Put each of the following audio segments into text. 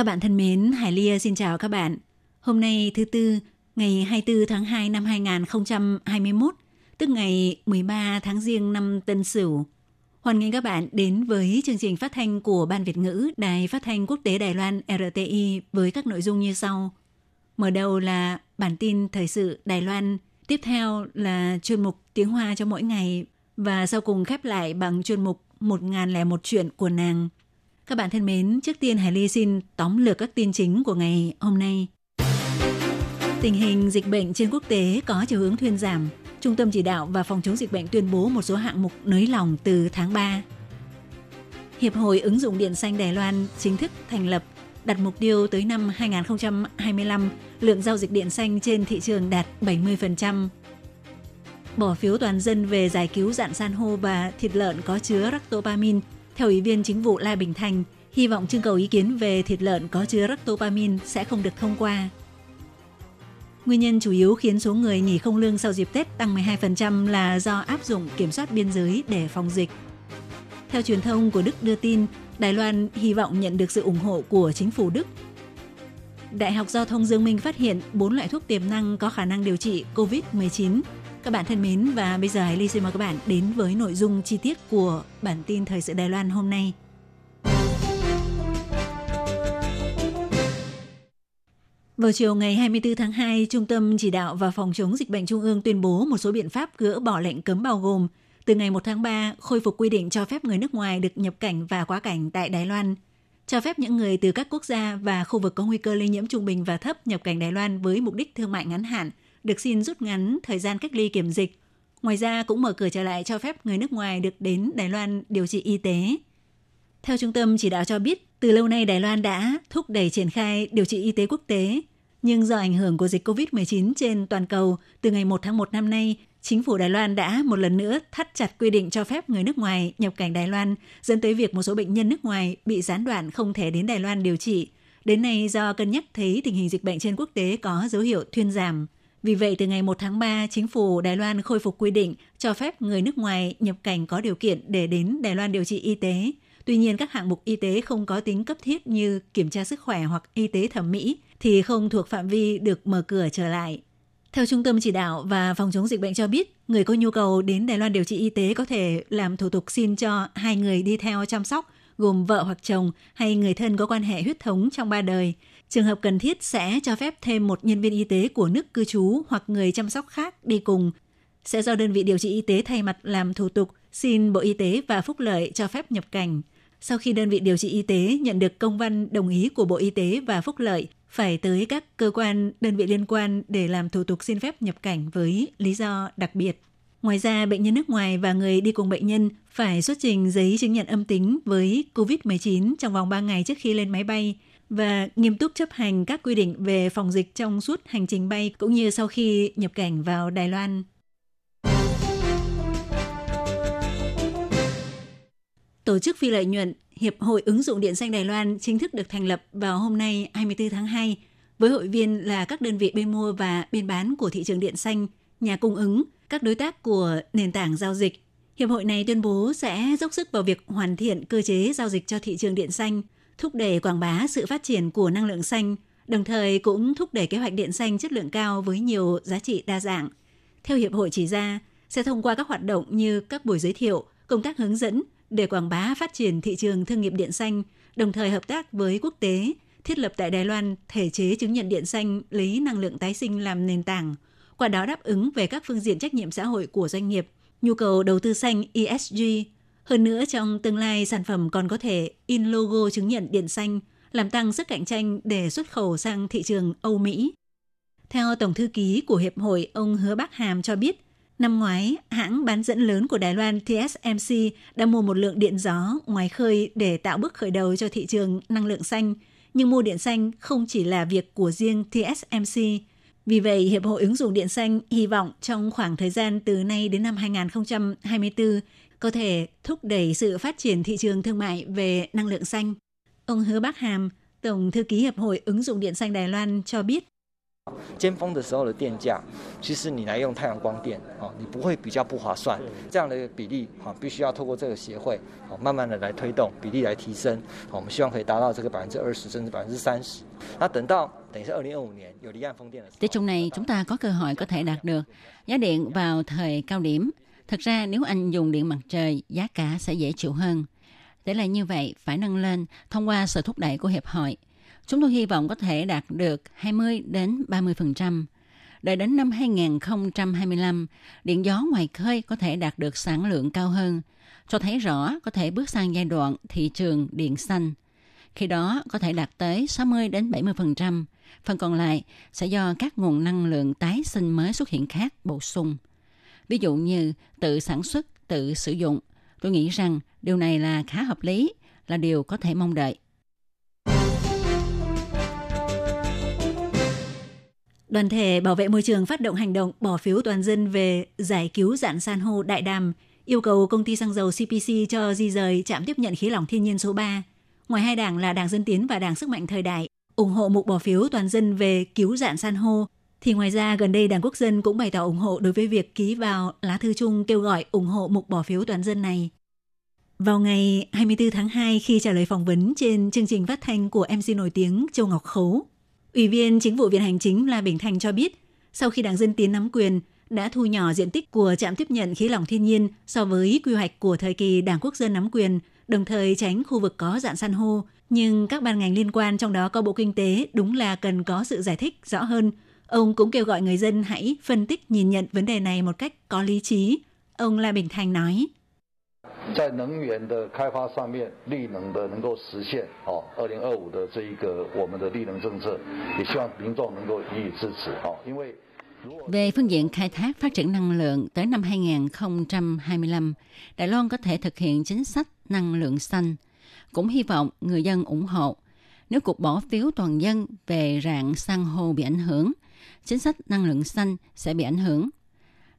Các bạn thân mến, Hải Lia xin chào các bạn. Hôm nay thứ tư, ngày 24 tháng 2 năm 2021, tức ngày 13 tháng Giêng năm Tân Sửu. Hoan nghênh các bạn đến với chương trình phát thanh của Ban Việt ngữ Đài Phát thanh Quốc tế Đài Loan RTI với các nội dung như sau. Mở đầu là bản tin thời sự Đài Loan, tiếp theo là chuyên mục tiếng Hoa cho mỗi ngày và sau cùng khép lại bằng chuyên mục 1001 chuyện của nàng. Các bạn thân mến, trước tiên Hải Ly xin tóm lược các tin chính của ngày hôm nay. Tình hình dịch bệnh trên quốc tế có chiều hướng thuyên giảm. Trung tâm Chỉ đạo và Phòng chống dịch bệnh tuyên bố một số hạng mục nới lỏng từ tháng 3. Hiệp hội ứng dụng điện xanh Đài Loan chính thức thành lập, đặt mục tiêu tới năm 2025, lượng giao dịch điện xanh trên thị trường đạt 70%. Bỏ phiếu toàn dân về giải cứu dạn san hô và thịt lợn có chứa ractopamine, theo Ủy viên Chính vụ La Bình Thành, hy vọng trưng cầu ý kiến về thịt lợn có chứa ractopamine sẽ không được thông qua. Nguyên nhân chủ yếu khiến số người nghỉ không lương sau dịp Tết tăng 12% là do áp dụng kiểm soát biên giới để phòng dịch. Theo truyền thông của Đức đưa tin, Đài Loan hy vọng nhận được sự ủng hộ của chính phủ Đức. Đại học Giao thông Dương Minh phát hiện 4 loại thuốc tiềm năng có khả năng điều trị COVID-19. Các bạn thân mến và bây giờ Hải Ly xin mời các bạn đến với nội dung chi tiết của bản tin Thời sự Đài Loan hôm nay. Vào chiều ngày 24 tháng 2, Trung tâm Chỉ đạo và Phòng chống dịch bệnh Trung ương tuyên bố một số biện pháp gỡ bỏ lệnh cấm bao gồm từ ngày 1 tháng 3 khôi phục quy định cho phép người nước ngoài được nhập cảnh và quá cảnh tại Đài Loan, cho phép những người từ các quốc gia và khu vực có nguy cơ lây nhiễm trung bình và thấp nhập cảnh Đài Loan với mục đích thương mại ngắn hạn được xin rút ngắn thời gian cách ly kiểm dịch. Ngoài ra cũng mở cửa trở lại cho phép người nước ngoài được đến Đài Loan điều trị y tế. Theo trung tâm chỉ đạo cho biết, từ lâu nay Đài Loan đã thúc đẩy triển khai điều trị y tế quốc tế, nhưng do ảnh hưởng của dịch COVID-19 trên toàn cầu, từ ngày 1 tháng 1 năm nay, chính phủ Đài Loan đã một lần nữa thắt chặt quy định cho phép người nước ngoài nhập cảnh Đài Loan, dẫn tới việc một số bệnh nhân nước ngoài bị gián đoạn không thể đến Đài Loan điều trị. Đến nay do cân nhắc thấy tình hình dịch bệnh trên quốc tế có dấu hiệu thuyên giảm. Vì vậy, từ ngày 1 tháng 3, chính phủ Đài Loan khôi phục quy định cho phép người nước ngoài nhập cảnh có điều kiện để đến Đài Loan điều trị y tế. Tuy nhiên, các hạng mục y tế không có tính cấp thiết như kiểm tra sức khỏe hoặc y tế thẩm mỹ thì không thuộc phạm vi được mở cửa trở lại. Theo Trung tâm Chỉ đạo và Phòng chống dịch bệnh cho biết, người có nhu cầu đến Đài Loan điều trị y tế có thể làm thủ tục xin cho hai người đi theo chăm sóc, gồm vợ hoặc chồng hay người thân có quan hệ huyết thống trong ba đời. Trường hợp cần thiết sẽ cho phép thêm một nhân viên y tế của nước cư trú hoặc người chăm sóc khác đi cùng. Sẽ do đơn vị điều trị y tế thay mặt làm thủ tục xin Bộ Y tế và Phúc lợi cho phép nhập cảnh. Sau khi đơn vị điều trị y tế nhận được công văn đồng ý của Bộ Y tế và Phúc lợi, phải tới các cơ quan, đơn vị liên quan để làm thủ tục xin phép nhập cảnh với lý do đặc biệt. Ngoài ra, bệnh nhân nước ngoài và người đi cùng bệnh nhân phải xuất trình giấy chứng nhận âm tính với COVID-19 trong vòng 3 ngày trước khi lên máy bay và nghiêm túc chấp hành các quy định về phòng dịch trong suốt hành trình bay cũng như sau khi nhập cảnh vào Đài Loan. Tổ chức phi lợi nhuận Hiệp hội ứng dụng điện xanh Đài Loan chính thức được thành lập vào hôm nay 24 tháng 2 với hội viên là các đơn vị bên mua và bên bán của thị trường điện xanh, nhà cung ứng, các đối tác của nền tảng giao dịch. Hiệp hội này tuyên bố sẽ dốc sức vào việc hoàn thiện cơ chế giao dịch cho thị trường điện xanh, thúc đẩy quảng bá sự phát triển của năng lượng xanh, đồng thời cũng thúc đẩy kế hoạch điện xanh chất lượng cao với nhiều giá trị đa dạng. Theo Hiệp hội chỉ ra, sẽ thông qua các hoạt động như các buổi giới thiệu, công tác hướng dẫn, để quảng bá phát triển thị trường thương nghiệp điện xanh, đồng thời hợp tác với quốc tế, thiết lập tại Đài Loan thể chế chứng nhận điện xanh lấy năng lượng tái sinh làm nền tảng, qua đó đáp ứng về các phương diện trách nhiệm xã hội của doanh nghiệp, nhu cầu đầu tư xanh ESG. Hơn nữa, trong tương lai, sản phẩm còn có thể in logo chứng nhận điện xanh, làm tăng sức cạnh tranh để xuất khẩu sang thị trường Âu Mỹ. Theo Tổng thư ký của Hiệp hội, ông Hứa Bắc Hàm cho biết, Năm ngoái, hãng bán dẫn lớn của Đài Loan TSMC đã mua một lượng điện gió ngoài khơi để tạo bước khởi đầu cho thị trường năng lượng xanh. nhưng mua điện xanh không chỉ là việc của riêng TSMC. Vì vậy, Hiệp hội ứng dụng điện xanh hy vọng trong khoảng thời gian từ nay đến năm 2024 có thể thúc đẩy sự phát triển thị trường thương mại về năng lượng xanh. Ông Hứa Bắc Hàm, Tổng thư ký Hiệp hội ứng dụng điện xanh Đài Loan cho biết. Tết trong này chúng ta có cơ hội có thể đạt được giá điện vào thời cao điểm Thực ra nếu anh dùng điện mặt trời, giá cả sẽ dễ chịu hơn. Để là như vậy, phải nâng lên thông qua sự thúc đẩy của hiệp hội. Chúng tôi hy vọng có thể đạt được 20 đến 30%. Đợi đến năm 2025, điện gió ngoài khơi có thể đạt được sản lượng cao hơn, cho thấy rõ có thể bước sang giai đoạn thị trường điện xanh. Khi đó có thể đạt tới 60 đến 70%, phần còn lại sẽ do các nguồn năng lượng tái sinh mới xuất hiện khác bổ sung. Ví dụ như tự sản xuất, tự sử dụng. Tôi nghĩ rằng điều này là khá hợp lý, là điều có thể mong đợi. Đoàn thể bảo vệ môi trường phát động hành động bỏ phiếu toàn dân về giải cứu dạn san hô Đại Đàm, yêu cầu công ty xăng dầu CPC cho di rời trạm tiếp nhận khí lỏng thiên nhiên số 3. Ngoài hai đảng là Đảng Dân Tiến và Đảng Sức mạnh Thời đại, ủng hộ mục bỏ phiếu toàn dân về cứu dạn san hô, thì ngoài ra gần đây Đảng Quốc dân cũng bày tỏ ủng hộ đối với việc ký vào lá thư chung kêu gọi ủng hộ mục bỏ phiếu toàn dân này. Vào ngày 24 tháng 2 khi trả lời phỏng vấn trên chương trình phát thanh của MC nổi tiếng Châu Ngọc Khấu, Ủy viên Chính vụ Viện Hành Chính La Bình Thành cho biết, sau khi Đảng Dân Tiến nắm quyền, đã thu nhỏ diện tích của trạm tiếp nhận khí lỏng thiên nhiên so với quy hoạch của thời kỳ Đảng Quốc dân nắm quyền, đồng thời tránh khu vực có dạng san hô. Nhưng các ban ngành liên quan trong đó có Bộ Kinh tế đúng là cần có sự giải thích rõ hơn. Ông cũng kêu gọi người dân hãy phân tích nhìn nhận vấn đề này một cách có lý trí. Ông La Bình Thành nói. 在能源的开发上面，绿能的能够实现哦，二零二五的这一个我们的绿能政策，也希望民众能够予以支持哦，因为 Về phương diện khai thác phát triển năng lượng tới năm 2025, Đài Loan có thể thực hiện chính sách năng lượng xanh. Cũng hy vọng người dân ủng hộ. Nếu cuộc bỏ phiếu toàn dân về rạng san hô bị ảnh hưởng, chính sách năng lượng xanh sẽ bị ảnh hưởng.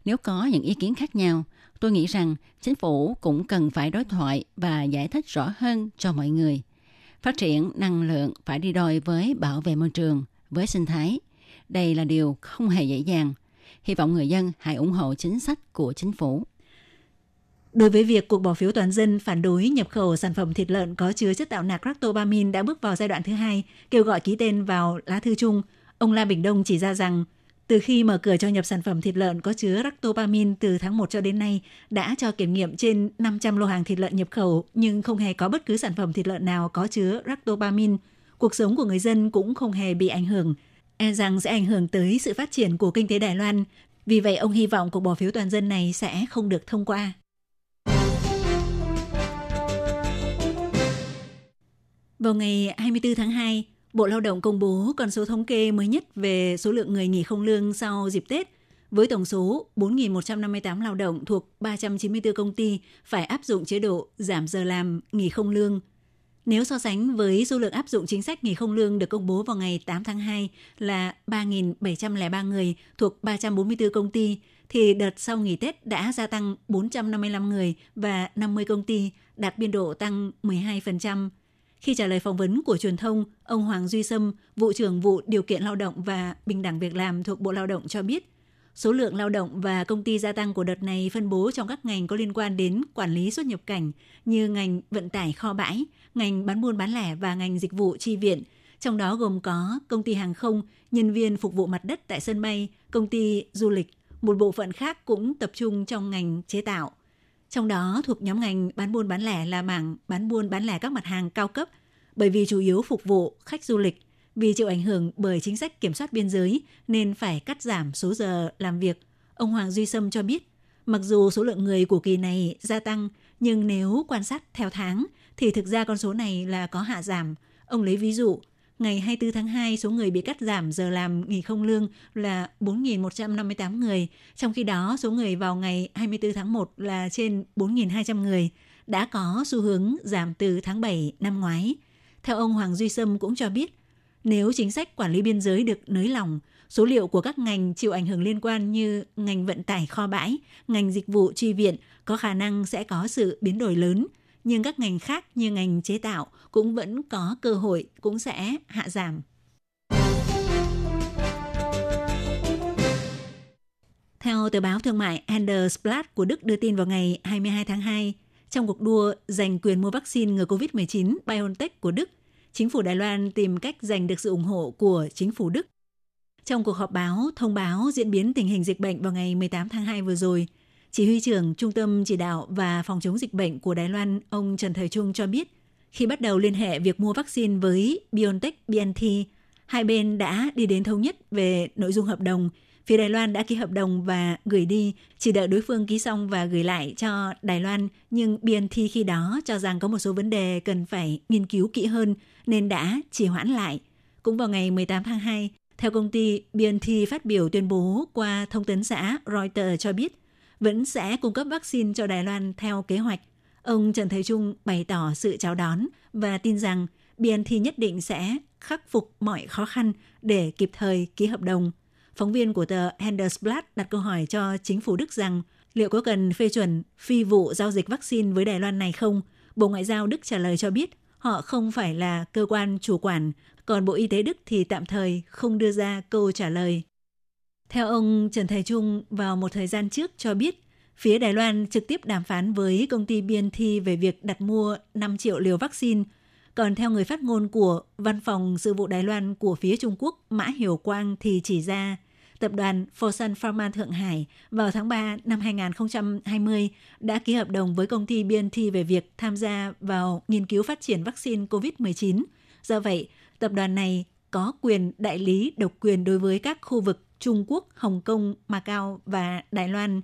Nếu có những ý kiến khác nhau, tôi nghĩ rằng chính phủ cũng cần phải đối thoại và giải thích rõ hơn cho mọi người. Phát triển năng lượng phải đi đôi với bảo vệ môi trường, với sinh thái. Đây là điều không hề dễ dàng. Hy vọng người dân hãy ủng hộ chính sách của chính phủ. Đối với việc cuộc bỏ phiếu toàn dân phản đối nhập khẩu sản phẩm thịt lợn có chứa chất tạo nạc lactobamine đã bước vào giai đoạn thứ hai, kêu gọi ký tên vào lá thư chung, ông La Bình Đông chỉ ra rằng từ khi mở cửa cho nhập sản phẩm thịt lợn có chứa ractopamin từ tháng 1 cho đến nay, đã cho kiểm nghiệm trên 500 lô hàng thịt lợn nhập khẩu, nhưng không hề có bất cứ sản phẩm thịt lợn nào có chứa ractopamin. Cuộc sống của người dân cũng không hề bị ảnh hưởng, e rằng sẽ ảnh hưởng tới sự phát triển của kinh tế Đài Loan. Vì vậy, ông hy vọng cuộc bỏ phiếu toàn dân này sẽ không được thông qua. Vào ngày 24 tháng 2, Bộ Lao động công bố con số thống kê mới nhất về số lượng người nghỉ không lương sau dịp Tết, với tổng số 4.158 lao động thuộc 394 công ty phải áp dụng chế độ giảm giờ làm, nghỉ không lương. Nếu so sánh với số lượng áp dụng chính sách nghỉ không lương được công bố vào ngày 8 tháng 2 là 3.703 người thuộc 344 công ty, thì đợt sau nghỉ Tết đã gia tăng 455 người và 50 công ty, đạt biên độ tăng 12%. Khi trả lời phỏng vấn của truyền thông, ông Hoàng Duy Sâm, vụ trưởng vụ điều kiện lao động và bình đẳng việc làm thuộc Bộ Lao động cho biết, số lượng lao động và công ty gia tăng của đợt này phân bố trong các ngành có liên quan đến quản lý xuất nhập cảnh như ngành vận tải kho bãi, ngành bán buôn bán lẻ và ngành dịch vụ chi viện, trong đó gồm có công ty hàng không, nhân viên phục vụ mặt đất tại sân bay, công ty du lịch, một bộ phận khác cũng tập trung trong ngành chế tạo. Trong đó thuộc nhóm ngành bán buôn bán lẻ là mảng bán buôn bán lẻ các mặt hàng cao cấp, bởi vì chủ yếu phục vụ khách du lịch, vì chịu ảnh hưởng bởi chính sách kiểm soát biên giới nên phải cắt giảm số giờ làm việc. Ông Hoàng Duy Sâm cho biết, mặc dù số lượng người của kỳ này gia tăng, nhưng nếu quan sát theo tháng thì thực ra con số này là có hạ giảm. Ông lấy ví dụ, ngày 24 tháng 2 số người bị cắt giảm giờ làm nghỉ không lương là 4.158 người, trong khi đó số người vào ngày 24 tháng 1 là trên 4.200 người, đã có xu hướng giảm từ tháng 7 năm ngoái. Theo ông Hoàng Duy Sâm cũng cho biết, nếu chính sách quản lý biên giới được nới lỏng, số liệu của các ngành chịu ảnh hưởng liên quan như ngành vận tải kho bãi, ngành dịch vụ tri viện có khả năng sẽ có sự biến đổi lớn, nhưng các ngành khác như ngành chế tạo cũng vẫn có cơ hội cũng sẽ hạ giảm. Theo tờ báo thương mại Handelsblatt của Đức đưa tin vào ngày 22 tháng 2, trong cuộc đua giành quyền mua vaccine ngừa COVID-19 BioNTech của Đức, chính phủ Đài Loan tìm cách giành được sự ủng hộ của chính phủ Đức. Trong cuộc họp báo thông báo diễn biến tình hình dịch bệnh vào ngày 18 tháng 2 vừa rồi, chỉ huy trưởng Trung tâm Chỉ đạo và Phòng chống dịch bệnh của Đài Loan, ông Trần Thời Trung cho biết, khi bắt đầu liên hệ việc mua vaccine với BioNTech BNT, hai bên đã đi đến thống nhất về nội dung hợp đồng Phía Đài Loan đã ký hợp đồng và gửi đi, chỉ đợi đối phương ký xong và gửi lại cho Đài Loan, nhưng BNT khi đó cho rằng có một số vấn đề cần phải nghiên cứu kỹ hơn nên đã trì hoãn lại. Cũng vào ngày 18 tháng 2, theo công ty, BNT phát biểu tuyên bố qua thông tấn xã Reuters cho biết vẫn sẽ cung cấp vaccine cho Đài Loan theo kế hoạch. Ông Trần Thế Trung bày tỏ sự chào đón và tin rằng BNT nhất định sẽ khắc phục mọi khó khăn để kịp thời ký hợp đồng. Phóng viên của tờ Handelsblatt đặt câu hỏi cho chính phủ Đức rằng liệu có cần phê chuẩn phi vụ giao dịch vaccine với Đài Loan này không? Bộ Ngoại giao Đức trả lời cho biết họ không phải là cơ quan chủ quản, còn Bộ Y tế Đức thì tạm thời không đưa ra câu trả lời. Theo ông Trần Thầy Trung, vào một thời gian trước cho biết, phía Đài Loan trực tiếp đàm phán với công ty BNT về việc đặt mua 5 triệu liều vaccine. Còn theo người phát ngôn của Văn phòng Sự vụ Đài Loan của phía Trung Quốc Mã Hiểu Quang thì chỉ ra tập đoàn Fosun Pharma Thượng Hải vào tháng 3 năm 2020 đã ký hợp đồng với công ty BNT về việc tham gia vào nghiên cứu phát triển vaccine COVID-19. Do vậy, tập đoàn này có quyền đại lý độc quyền đối với các khu vực Trung Quốc, Hồng Kông, Macau và Đài Loan.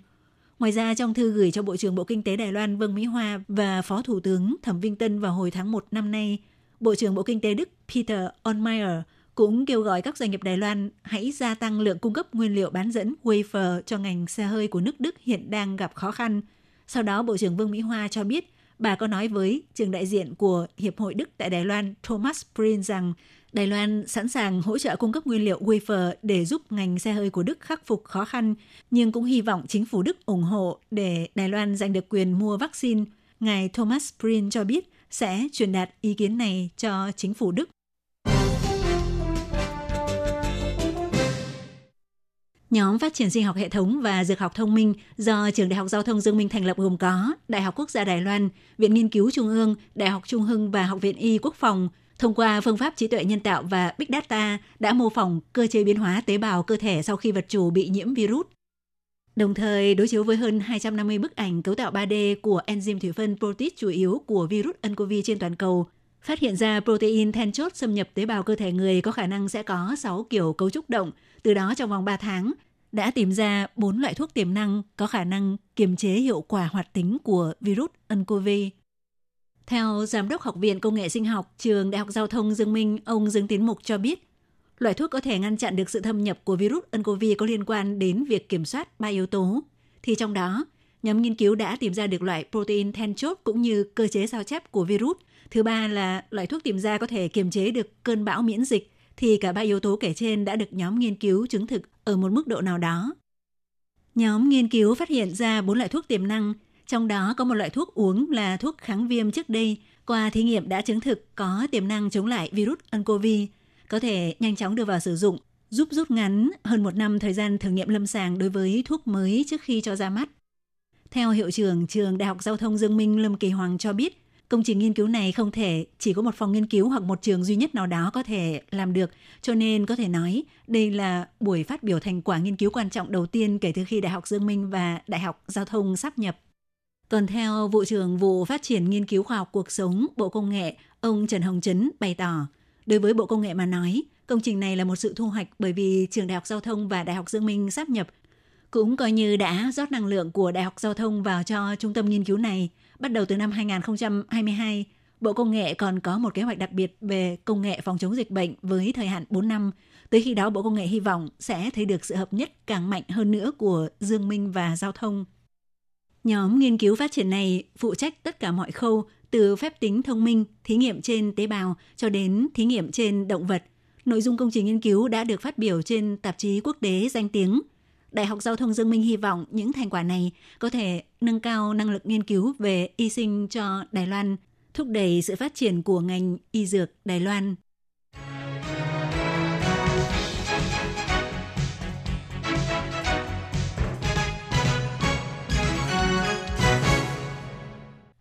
Ngoài ra, trong thư gửi cho Bộ trưởng Bộ Kinh tế Đài Loan Vương Mỹ Hoa và Phó Thủ tướng Thẩm Vinh Tân vào hồi tháng 1 năm nay, Bộ trưởng Bộ Kinh tế Đức Peter Onmeier cũng kêu gọi các doanh nghiệp Đài Loan hãy gia tăng lượng cung cấp nguyên liệu bán dẫn wafer cho ngành xe hơi của nước Đức hiện đang gặp khó khăn. Sau đó, Bộ trưởng Vương Mỹ Hoa cho biết bà có nói với trường đại diện của Hiệp hội Đức tại Đài Loan Thomas Prin rằng Đài Loan sẵn sàng hỗ trợ cung cấp nguyên liệu wafer để giúp ngành xe hơi của Đức khắc phục khó khăn, nhưng cũng hy vọng chính phủ Đức ủng hộ để Đài Loan giành được quyền mua vaccine. Ngài Thomas Prin cho biết sẽ truyền đạt ý kiến này cho chính phủ Đức. Nhóm phát triển sinh học hệ thống và dược học thông minh do Trường Đại học Giao thông Dương Minh thành lập gồm có Đại học Quốc gia Đài Loan, Viện Nghiên cứu Trung ương, Đại học Trung Hưng và Học viện Y Quốc phòng thông qua phương pháp trí tuệ nhân tạo và Big Data đã mô phỏng cơ chế biến hóa tế bào cơ thể sau khi vật chủ bị nhiễm virus. Đồng thời đối chiếu với hơn 250 bức ảnh cấu tạo 3D của enzyme thủy phân protein chủ yếu của virus nCoV trên toàn cầu, phát hiện ra protein then chốt xâm nhập tế bào cơ thể người có khả năng sẽ có 6 kiểu cấu trúc động, từ đó trong vòng 3 tháng đã tìm ra 4 loại thuốc tiềm năng có khả năng kiềm chế hiệu quả hoạt tính của virus nCoV. Theo Giám đốc Học viện Công nghệ Sinh học Trường Đại học Giao thông Dương Minh, ông Dương Tiến Mục cho biết, loại thuốc có thể ngăn chặn được sự thâm nhập của virus nCoV có liên quan đến việc kiểm soát ba yếu tố. Thì trong đó, nhóm nghiên cứu đã tìm ra được loại protein then chốt cũng như cơ chế sao chép của virus. Thứ ba là loại thuốc tìm ra có thể kiềm chế được cơn bão miễn dịch thì cả ba yếu tố kể trên đã được nhóm nghiên cứu chứng thực ở một mức độ nào đó. Nhóm nghiên cứu phát hiện ra bốn loại thuốc tiềm năng, trong đó có một loại thuốc uống là thuốc kháng viêm trước đây, qua thí nghiệm đã chứng thực có tiềm năng chống lại virus nCoV, có thể nhanh chóng đưa vào sử dụng, giúp rút ngắn hơn một năm thời gian thử nghiệm lâm sàng đối với thuốc mới trước khi cho ra mắt. Theo hiệu trưởng trường Đại học Giao thông Dương Minh Lâm Kỳ Hoàng cho biết, Công trình nghiên cứu này không thể chỉ có một phòng nghiên cứu hoặc một trường duy nhất nào đó có thể làm được, cho nên có thể nói đây là buổi phát biểu thành quả nghiên cứu quan trọng đầu tiên kể từ khi Đại học Dương Minh và Đại học Giao thông sắp nhập. Còn theo vụ trưởng vụ phát triển nghiên cứu khoa học cuộc sống Bộ Công nghệ, ông Trần Hồng Trấn bày tỏ, đối với Bộ Công nghệ mà nói, công trình này là một sự thu hoạch bởi vì trường Đại học Giao thông và Đại học Dương Minh sắp nhập cũng coi như đã rót năng lượng của Đại học Giao thông vào cho trung tâm nghiên cứu này – Bắt đầu từ năm 2022, Bộ Công nghệ còn có một kế hoạch đặc biệt về công nghệ phòng chống dịch bệnh với thời hạn 4 năm. Tới khi đó, Bộ Công nghệ hy vọng sẽ thấy được sự hợp nhất càng mạnh hơn nữa của Dương Minh và Giao thông. Nhóm nghiên cứu phát triển này phụ trách tất cả mọi khâu từ phép tính thông minh, thí nghiệm trên tế bào cho đến thí nghiệm trên động vật. Nội dung công trình nghiên cứu đã được phát biểu trên tạp chí quốc tế danh tiếng. Đại học Giao thông Dương Minh hy vọng những thành quả này có thể nâng cao năng lực nghiên cứu về y sinh cho Đài Loan, thúc đẩy sự phát triển của ngành y dược Đài Loan.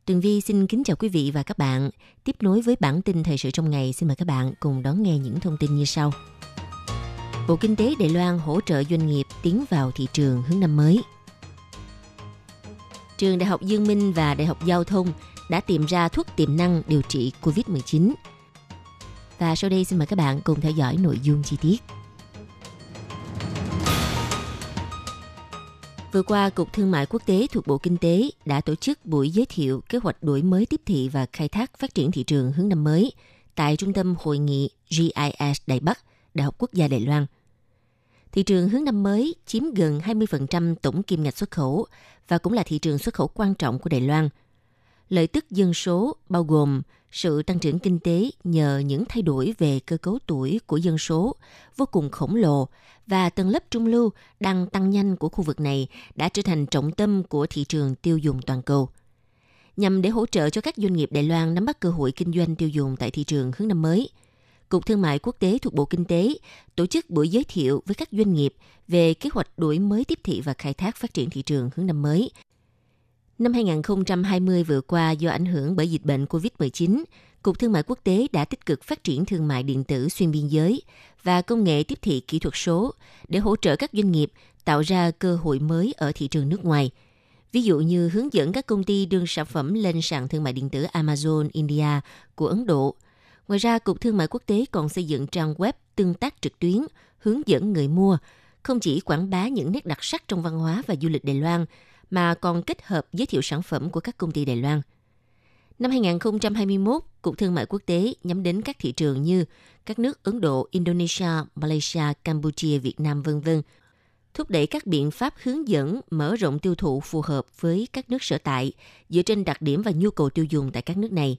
Tường Vi xin kính chào quý vị và các bạn. Tiếp nối với bản tin thời sự trong ngày, xin mời các bạn cùng đón nghe những thông tin như sau. Bộ Kinh tế Đài Loan hỗ trợ doanh nghiệp tiến vào thị trường hướng năm mới. Trường Đại học Dương Minh và Đại học Giao thông đã tìm ra thuốc tiềm năng điều trị COVID-19. Và sau đây xin mời các bạn cùng theo dõi nội dung chi tiết. Vừa qua, Cục Thương mại Quốc tế thuộc Bộ Kinh tế đã tổ chức buổi giới thiệu kế hoạch đổi mới tiếp thị và khai thác phát triển thị trường hướng năm mới tại Trung tâm Hội nghị GIS Đài Bắc, Đại học Quốc gia Đài Loan. Thị trường hướng năm mới chiếm gần 20% tổng kim ngạch xuất khẩu và cũng là thị trường xuất khẩu quan trọng của Đài Loan. Lợi tức dân số bao gồm sự tăng trưởng kinh tế nhờ những thay đổi về cơ cấu tuổi của dân số vô cùng khổng lồ và tầng lớp trung lưu đang tăng nhanh của khu vực này đã trở thành trọng tâm của thị trường tiêu dùng toàn cầu. Nhằm để hỗ trợ cho các doanh nghiệp Đài Loan nắm bắt cơ hội kinh doanh tiêu dùng tại thị trường hướng năm mới, Cục Thương mại Quốc tế thuộc Bộ Kinh tế tổ chức buổi giới thiệu với các doanh nghiệp về kế hoạch đổi mới tiếp thị và khai thác phát triển thị trường hướng năm mới. Năm 2020 vừa qua do ảnh hưởng bởi dịch bệnh COVID-19, Cục Thương mại Quốc tế đã tích cực phát triển thương mại điện tử xuyên biên giới và công nghệ tiếp thị kỹ thuật số để hỗ trợ các doanh nghiệp tạo ra cơ hội mới ở thị trường nước ngoài. Ví dụ như hướng dẫn các công ty đưa sản phẩm lên sàn thương mại điện tử Amazon India của Ấn Độ. Ngoài ra, Cục Thương mại Quốc tế còn xây dựng trang web tương tác trực tuyến, hướng dẫn người mua, không chỉ quảng bá những nét đặc sắc trong văn hóa và du lịch Đài Loan, mà còn kết hợp giới thiệu sản phẩm của các công ty Đài Loan – Năm 2021, Cục Thương mại Quốc tế nhắm đến các thị trường như các nước Ấn Độ, Indonesia, Malaysia, Campuchia, Việt Nam v.v. thúc đẩy các biện pháp hướng dẫn mở rộng tiêu thụ phù hợp với các nước sở tại dựa trên đặc điểm và nhu cầu tiêu dùng tại các nước này.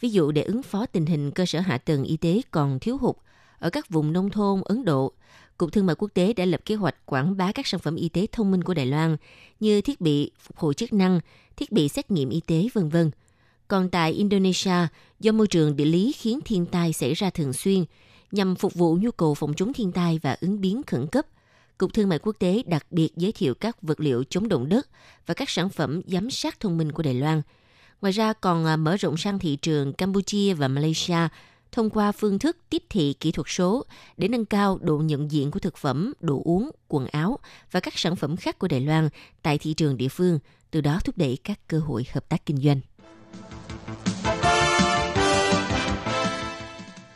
Ví dụ để ứng phó tình hình cơ sở hạ tầng y tế còn thiếu hụt ở các vùng nông thôn Ấn Độ, Cục Thương mại Quốc tế đã lập kế hoạch quảng bá các sản phẩm y tế thông minh của Đài Loan như thiết bị phục hồi chức năng, thiết bị xét nghiệm y tế v.v. Còn tại Indonesia, do môi trường địa lý khiến thiên tai xảy ra thường xuyên, nhằm phục vụ nhu cầu phòng chống thiên tai và ứng biến khẩn cấp, Cục Thương mại Quốc tế đặc biệt giới thiệu các vật liệu chống động đất và các sản phẩm giám sát thông minh của Đài Loan. Ngoài ra còn à, mở rộng sang thị trường Campuchia và Malaysia thông qua phương thức tiếp thị kỹ thuật số để nâng cao độ nhận diện của thực phẩm, đồ uống, quần áo và các sản phẩm khác của Đài Loan tại thị trường địa phương, từ đó thúc đẩy các cơ hội hợp tác kinh doanh.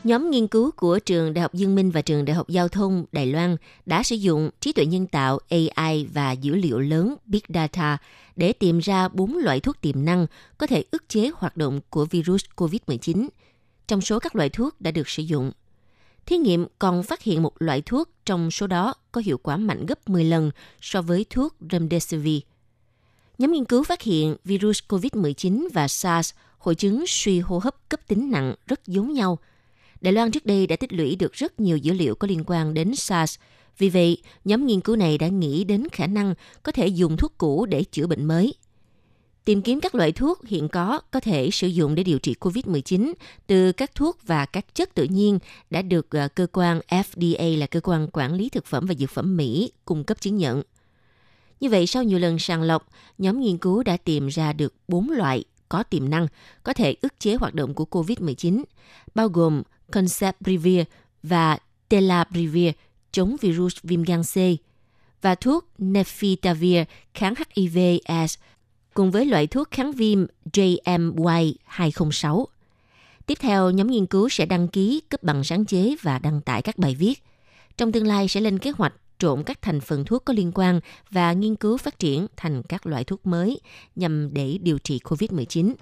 Nhóm nghiên cứu của Trường Đại học Dương Minh và Trường Đại học Giao thông Đài Loan đã sử dụng trí tuệ nhân tạo AI và dữ liệu lớn Big Data để tìm ra bốn loại thuốc tiềm năng có thể ức chế hoạt động của virus COVID-19 trong số các loại thuốc đã được sử dụng. Thí nghiệm còn phát hiện một loại thuốc trong số đó có hiệu quả mạnh gấp 10 lần so với thuốc Remdesivir. Nhóm nghiên cứu phát hiện virus COVID-19 và SARS, hội chứng suy hô hấp cấp tính nặng rất giống nhau – Đài Loan trước đây đã tích lũy được rất nhiều dữ liệu có liên quan đến SARS. Vì vậy, nhóm nghiên cứu này đã nghĩ đến khả năng có thể dùng thuốc cũ để chữa bệnh mới. Tìm kiếm các loại thuốc hiện có có thể sử dụng để điều trị COVID-19 từ các thuốc và các chất tự nhiên đã được ờ, cơ quan FDA là cơ quan quản lý thực phẩm và dược phẩm Mỹ cung cấp chứng nhận. Như vậy, sau nhiều lần sàng lọc, nhóm nghiên cứu đã tìm ra được 4 loại có tiềm năng có thể ức chế hoạt động của COVID-19, bao gồm Concepprivir và Telaprevir chống virus viêm gan C và thuốc Nefitavir kháng HIV/AIDS cùng với loại thuốc kháng viêm JMY206. Tiếp theo, nhóm nghiên cứu sẽ đăng ký cấp bằng sáng chế và đăng tải các bài viết. Trong tương lai sẽ lên kế hoạch trộn các thành phần thuốc có liên quan và nghiên cứu phát triển thành các loại thuốc mới nhằm để điều trị COVID-19.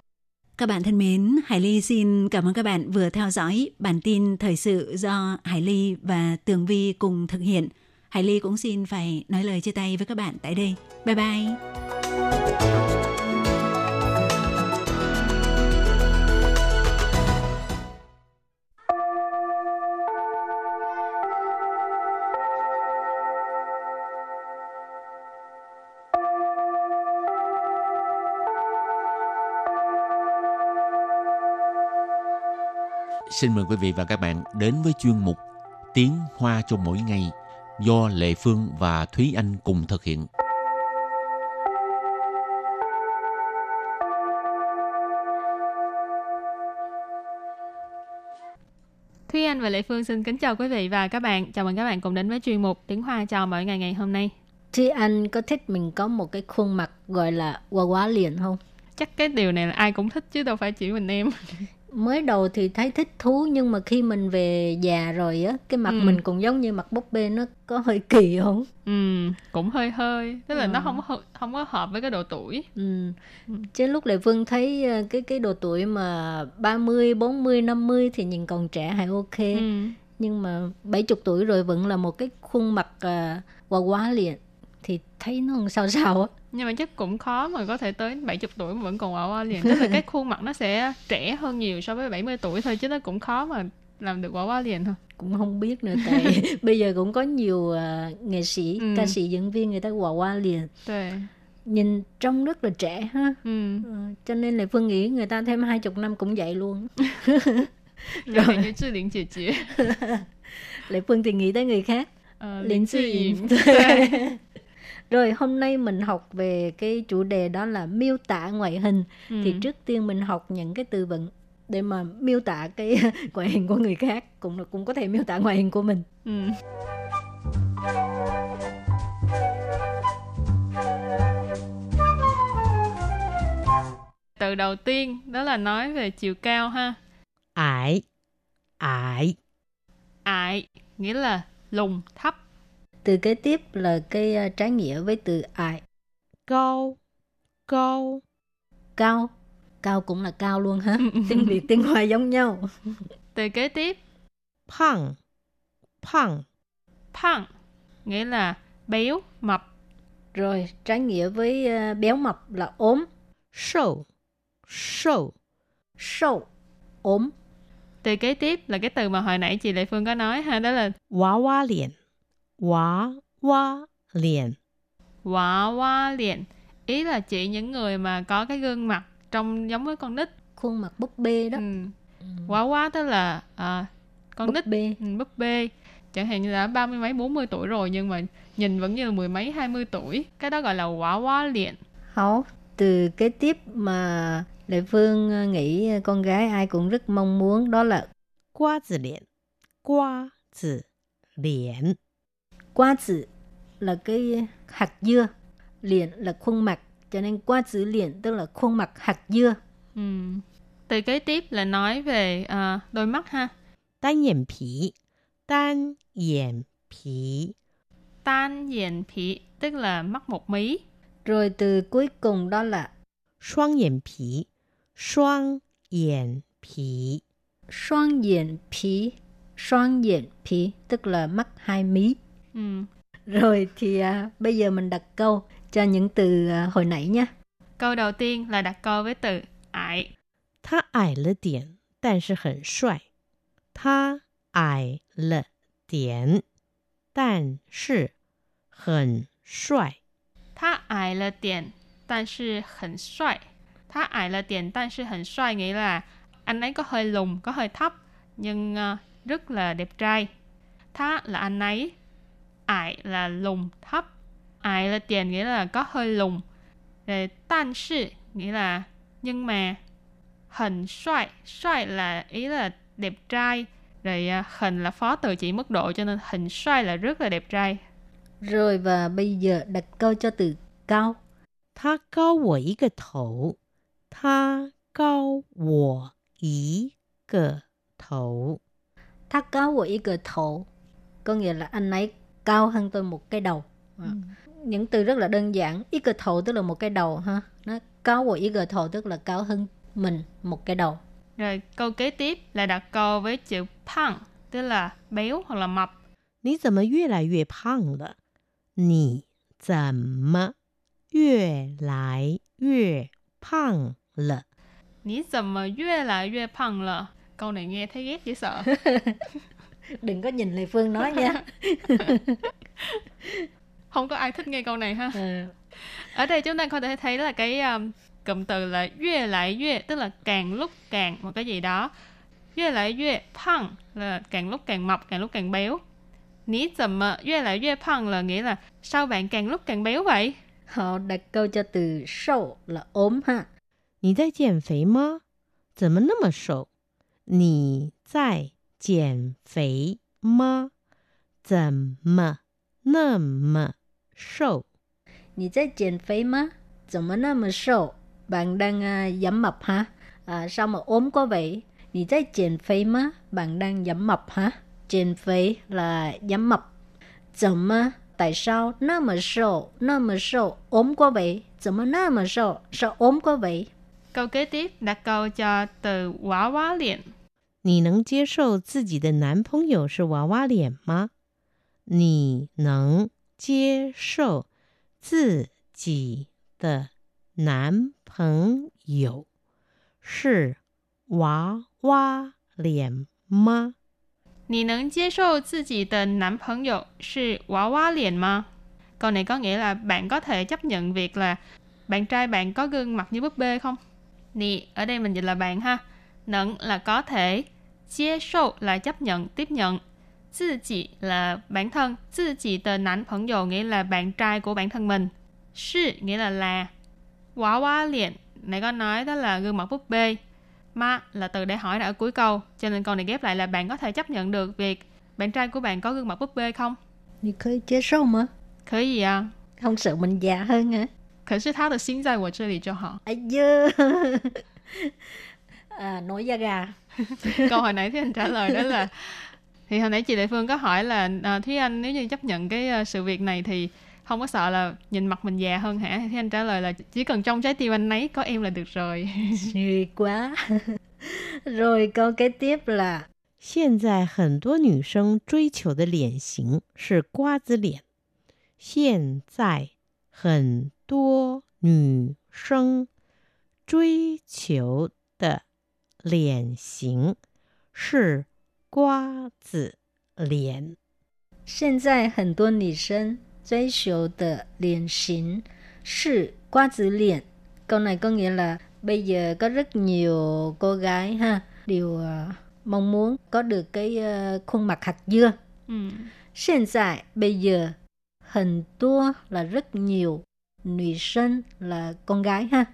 Các bạn thân mến, Hải Ly xin cảm ơn các bạn vừa theo dõi bản tin thời sự do Hải Ly và Tường Vi cùng thực hiện. Hải Ly cũng xin phải nói lời chia tay với các bạn tại đây. Bye bye! Xin mời quý vị và các bạn đến với chuyên mục Tiếng Hoa cho mỗi ngày do Lệ Phương và Thúy Anh cùng thực hiện. Thúy Anh và Lệ Phương xin kính chào quý vị và các bạn. Chào mừng các bạn cùng đến với chuyên mục Tiếng Hoa chào mỗi ngày ngày hôm nay. Thúy Anh có thích mình có một cái khuôn mặt gọi là quá quá liền không? Chắc cái điều này là ai cũng thích chứ đâu phải chỉ mình em. mới đầu thì thấy thích thú nhưng mà khi mình về già rồi á cái mặt ừ. mình cũng giống như mặt búp bê nó có hơi kỳ không ừ cũng hơi hơi tức là ừ. nó không không có hợp với cái độ tuổi ừ. ừ. chứ lúc lệ phương thấy ờ, cái cái độ tuổi mà 30, 40, 50 thì nhìn còn trẻ hay ok ừ. nhưng mà 70 tuổi rồi vẫn là một cái khuôn mặt uh, quá quá liền thì thấy nó sao sao á nhưng mà chắc cũng khó mà có thể tới 70 tuổi mà vẫn còn quả hoa liền tức là cái khuôn mặt nó sẽ trẻ hơn nhiều so với 70 tuổi thôi chứ nó cũng khó mà làm được quả hoa liền thôi. Cũng không biết nữa tại bây giờ cũng có nhiều uh, nghệ sĩ ừ. ca sĩ diễn viên người ta quả hoa liền Đấy. nhìn trông rất là trẻ ha. Ừ. Ừ, cho nên là phương nghĩ người ta thêm hai chục năm cũng vậy luôn. Rồi. như Trí Linh chị chị Lệ Phương thì nghĩ tới người khác. Uh, Liên Trí rồi hôm nay mình học về cái chủ đề đó là miêu tả ngoại hình. Ừ. Thì trước tiên mình học những cái từ vựng để mà miêu tả cái ngoại hình của người khác cũng cũng có thể miêu tả ngoại hình của mình. Ừ. Từ đầu tiên đó là nói về chiều cao ha. Ải. Ải. Ải nghĩa là lùn, thấp từ kế tiếp là cái uh, trái nghĩa với từ ai. Cao, cao. Cao, cao cũng là cao luôn ha. tiếng Việt, tiếng Hoa giống nhau. Từ kế tiếp. Phăng, phăng. Phăng, nghĩa là béo, mập. Rồi, trái nghĩa với uh, béo mập là ốm. Sâu, sâu. Sâu, ốm. Từ kế tiếp là cái từ mà hồi nãy chị Lệ Phương có nói ha, đó là Quá quá liền Quá quá liền Quá quá liền Ý là chỉ những người mà có cái gương mặt trông giống với con nít. Khuôn mặt búp bê đó. Ừ. Ừ. Quá quá tức là à, con búp nít. bê. Ừ, búp bê. Chẳng hạn như là ba mươi mấy bốn mươi tuổi rồi Nhưng mà nhìn vẫn như là mười mấy hai mươi tuổi. Cái đó gọi là quá quá liền Hảo Từ kế tiếp mà Lệ Phương ờ, nghĩ con gái ai cũng rất mong muốn Đó là Quá tử liền Quá tử liền Qua tử là cái hạt dưa, liền là khuôn mặt, cho nên qua tử liền tức là khuôn mặt hạt dưa. Ừ. Từ kế tiếp là nói về uh, đôi mắt ha. Đan yển phí, đan yển phí. Đan yển phí tức là mắt một mí. Rồi từ cuối cùng đó là xoang yển phí, xoang yển phí. Xoang yển phí, xoang yển phí tức là mắt hai mí. Ừ. Rồi thì à, bây giờ mình đặt câu cho những từ à, hồi nãy nhé. Câu đầu tiên là đặt câu với từ ải. 他矮了点，但是很帅。他矮了点，但是很帅。他矮了点，但是很帅。他矮了点，但是很帅 nghĩa là anh ấy có hơi lùn, có hơi thấp nhưng uh, rất là đẹp trai. Tha là anh ấy, ải là lùng thấp ải là tiền nghĩa là có hơi lùng rồi tan sự nghĩa là nhưng mà hình xoay xoay là ý là đẹp trai rồi hình là phó từ chỉ mức độ cho nên hình xoay là rất là đẹp trai rồi và bây giờ đặt câu cho từ cao. Tha cao wo yi ge tou Tha cao wo yi ge tou Tha cao wo yi ge tou Có nghĩa là anh ấy cao hơn tôi một cái đầu ừ. những từ rất là đơn giản ít cờ thầu tức là một cái đầu ha nó cao của ít cờ thầu tức là cao hơn mình một cái đầu rồi câu kế tiếp là đặt câu với chữ pang tức là béo hoặc là mập 你怎么越来越胖了？你怎么 越来越胖了。你怎么越来越胖了？Câu này nghe thấy ghét dễ sợ. Đừng có nhìn Lê Phương nói nha. Không có ai thích nghe câu này ha. Ừ. Ở đây chúng ta có thể thấy là cái um, cụm từ là yue lại yue tức là càng lúc càng một cái gì đó. Yue lại yue phăng là càng lúc càng mập, càng lúc càng béo. Ní dầm yue lại yue phăng là nghĩa là sao bạn càng lúc càng béo vậy? Họ đặt câu cho từ sâu là ốm ha. 你在减肥吗？怎么那么瘦？你在 减肥吗？怎么那么瘦？你在减肥吗？怎么那么瘦？Bạn đang uh, giảm mập hả? À, sao mà ốm quá vậy? 你在减肥吗? Bạn đang giảm mập hả? 减肥 là giảm mập. 怎么 tại sao 那么瘦那么瘦 ốm quá vậy 怎么那么瘦 sao ốm quá vậy câu kế tiếp đặt câu cho từ娃娃脸 你能接受自己的男朋友是娃娃脸吗？你能接受自己的男朋友是娃娃脸吗？你能接受自己的男朋友是娃娃脸吗? Câu này có nghĩa là bạn có thể chấp nhận việc là bạn trai bạn có gương mặt như búp bê không? Nì, ở đây mình dịch là bạn ha. Nẫn là có thể, 接受 là chấp nhận, tiếp nhận. Tự chỉ là bản thân, tự chỉ tờ nán phấn dầu nghĩa là bạn trai của bản thân mình. Sư nghĩa là là. Quá quá liền, này con nói đó là gương mặt búp bê. Ma là từ để hỏi đã ở cuối câu, cho nên câu này ghép lại là bạn có thể chấp nhận được việc bạn trai của bạn có gương mặt búp bê không? Thì có thể sâu mà. Có gì à? Không sợ mình già hơn hả? Có sự tháo được xin ra của chơi cho họ. Ây dơ. à, nói da gà. Câu hồi nãy thì anh trả lời đó là thì hồi nãy chị Lệ Phương có hỏi là à, Thúy Anh nếu như chấp nhận cái uh, sự việc này thì không có sợ là nhìn mặt mình già hơn hả? Thì anh trả lời là chỉ cần trong trái tim anh ấy có em là được rồi. Suy quá. rồi câu kế tiếp là 现在很多女生追求的脸型是瓜子脸。现在很多女生追求的 脸型是瓜子脸。现在很多女生追求的脸型是瓜子脸。Câu này có nghĩa là bây giờ có rất nhiều cô gái ha đều uh, mong muốn có được cái uh, khuôn mặt hạt dưa. Ừ. Hiện tại bây giờ hình tua là rất nhiều, nữ sinh là con gái ha.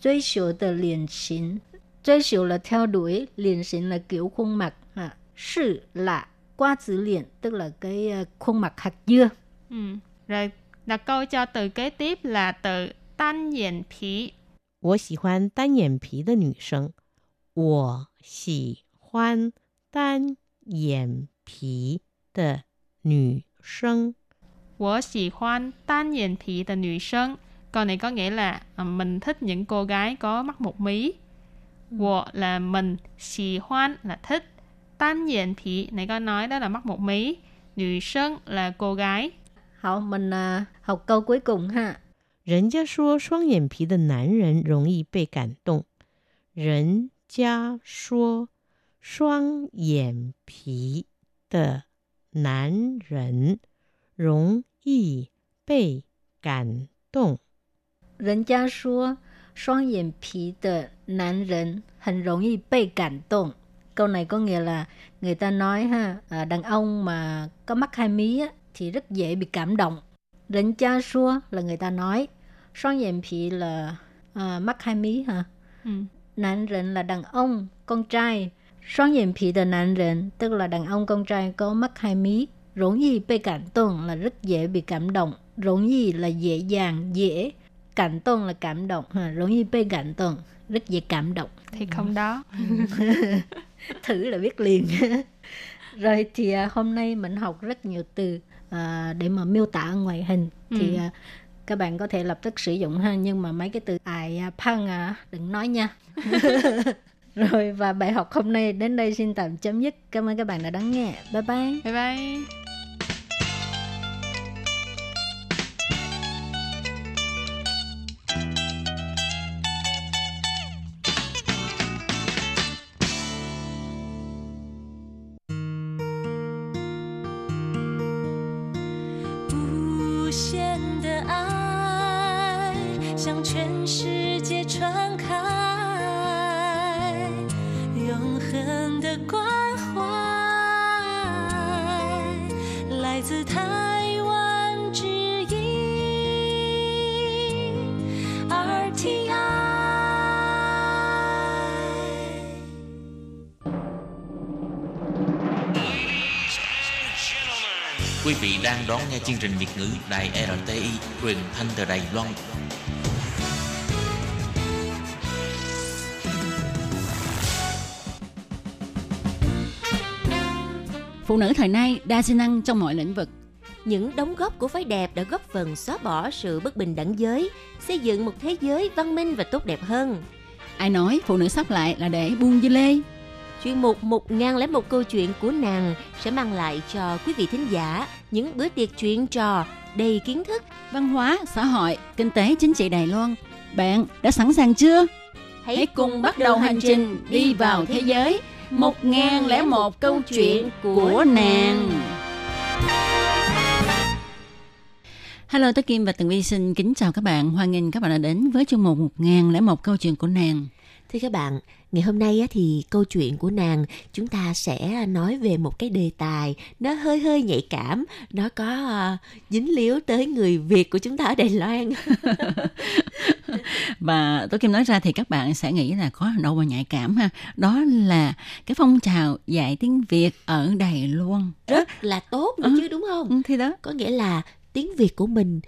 Truy cầu de liền xính, truy cầu là theo đuổi, liền xính là kiểu khuôn mặt, ha. Sự là qua chữ liền, tức là cái uh, khuôn mặt hạt dưa. Ừ. Rồi đặt câu cho từ kế tiếp là từ tan diện phí. 我喜欢单眼皮的女生。我喜欢单眼皮的女生。我喜欢单眼皮的女生。Câu này có nghĩa là à, mình thích những cô gái có mắt một mí. Wo là mình, xì hoan là thích. Tan diện phí này có nói đó là mắt một mí. Nữ sinh là cô gái. Hậu mình uh, học câu cuối cùng ha. 人家说双眼皮的男人容易被感动。人家说双眼皮的男人容易被感动。人家说 双眼皮的男人很容易被感动。Câu này có nghĩa là người ta nói ha, à, đàn ông mà có mắt hai mí á, thì rất dễ bị cảm động. Rỉnh cha xua là người ta nói. Xoan diện phí là à, mắt hai mí hả? Ừ. Nạn rịnh là đàn ông, con trai. Xoan diện phí là nạn rịnh, tức là đàn ông con trai có mắt hai mí. Rỗng gì bị cảm động là rất dễ bị cảm động. Rỗng gì là dễ dàng, dễ. Cảm động là cảm động. Ha. Rỗng gì bị cảm động, rất dễ cảm động. Thì không đó. Thử là biết liền. Rồi thì à, hôm nay mình học rất nhiều từ à, để mà miêu tả ngoại hình. Thì ừ. à, các bạn có thể lập tức sử dụng ha nhưng mà mấy cái từ ai à, phăng à đừng nói nha rồi và bài học hôm nay đến đây xin tạm chấm dứt cảm ơn các bạn đã đón nghe bye bye bye bye 向全世界传开，永恒的关怀来自台湾之音 RTI。Quý vị đang đón nghe chương trình Việt ngữ Đài RTI truyền thanh từ Đài Loan. Phụ nữ thời nay đa sinh năng trong mọi lĩnh vực. Những đóng góp của phái đẹp đã góp phần xóa bỏ sự bất bình đẳng giới, xây dựng một thế giới văn minh và tốt đẹp hơn. Ai nói phụ nữ sắp lại là để buông dưa lê? Chuyên mục 1001 câu chuyện của nàng sẽ mang lại cho quý vị thính giả những bữa tiệc chuyện trò đầy kiến thức, Văn hóa, xã hội, kinh tế, chính trị Đài Loan. Bạn đã sẵn sàng chưa? Hãy cùng bắt đầu hành trình đi vào thế giới 1001 câu chuyện của nàng. Hello, tôi Kim và Tường Vi xin kính chào các bạn. Hoan nghênh các bạn đã đến với chương mục 1001 câu chuyện của nàng. Thưa các bạn, ngày hôm nay thì câu chuyện của nàng chúng ta sẽ nói về một cái đề tài nó hơi hơi nhạy cảm, nó có ờ, dính líu tới người Việt của chúng ta ở Đài Loan. Và tôi Kim nói ra thì các bạn sẽ nghĩ là có đâu mà nhạy cảm ha. Đó là cái phong trào dạy tiếng Việt ở Đài Loan. Rất là tốt nữa Ừ. chứ đúng không? Ừ, thì đó. Có nghĩa là tiếng Việt của mình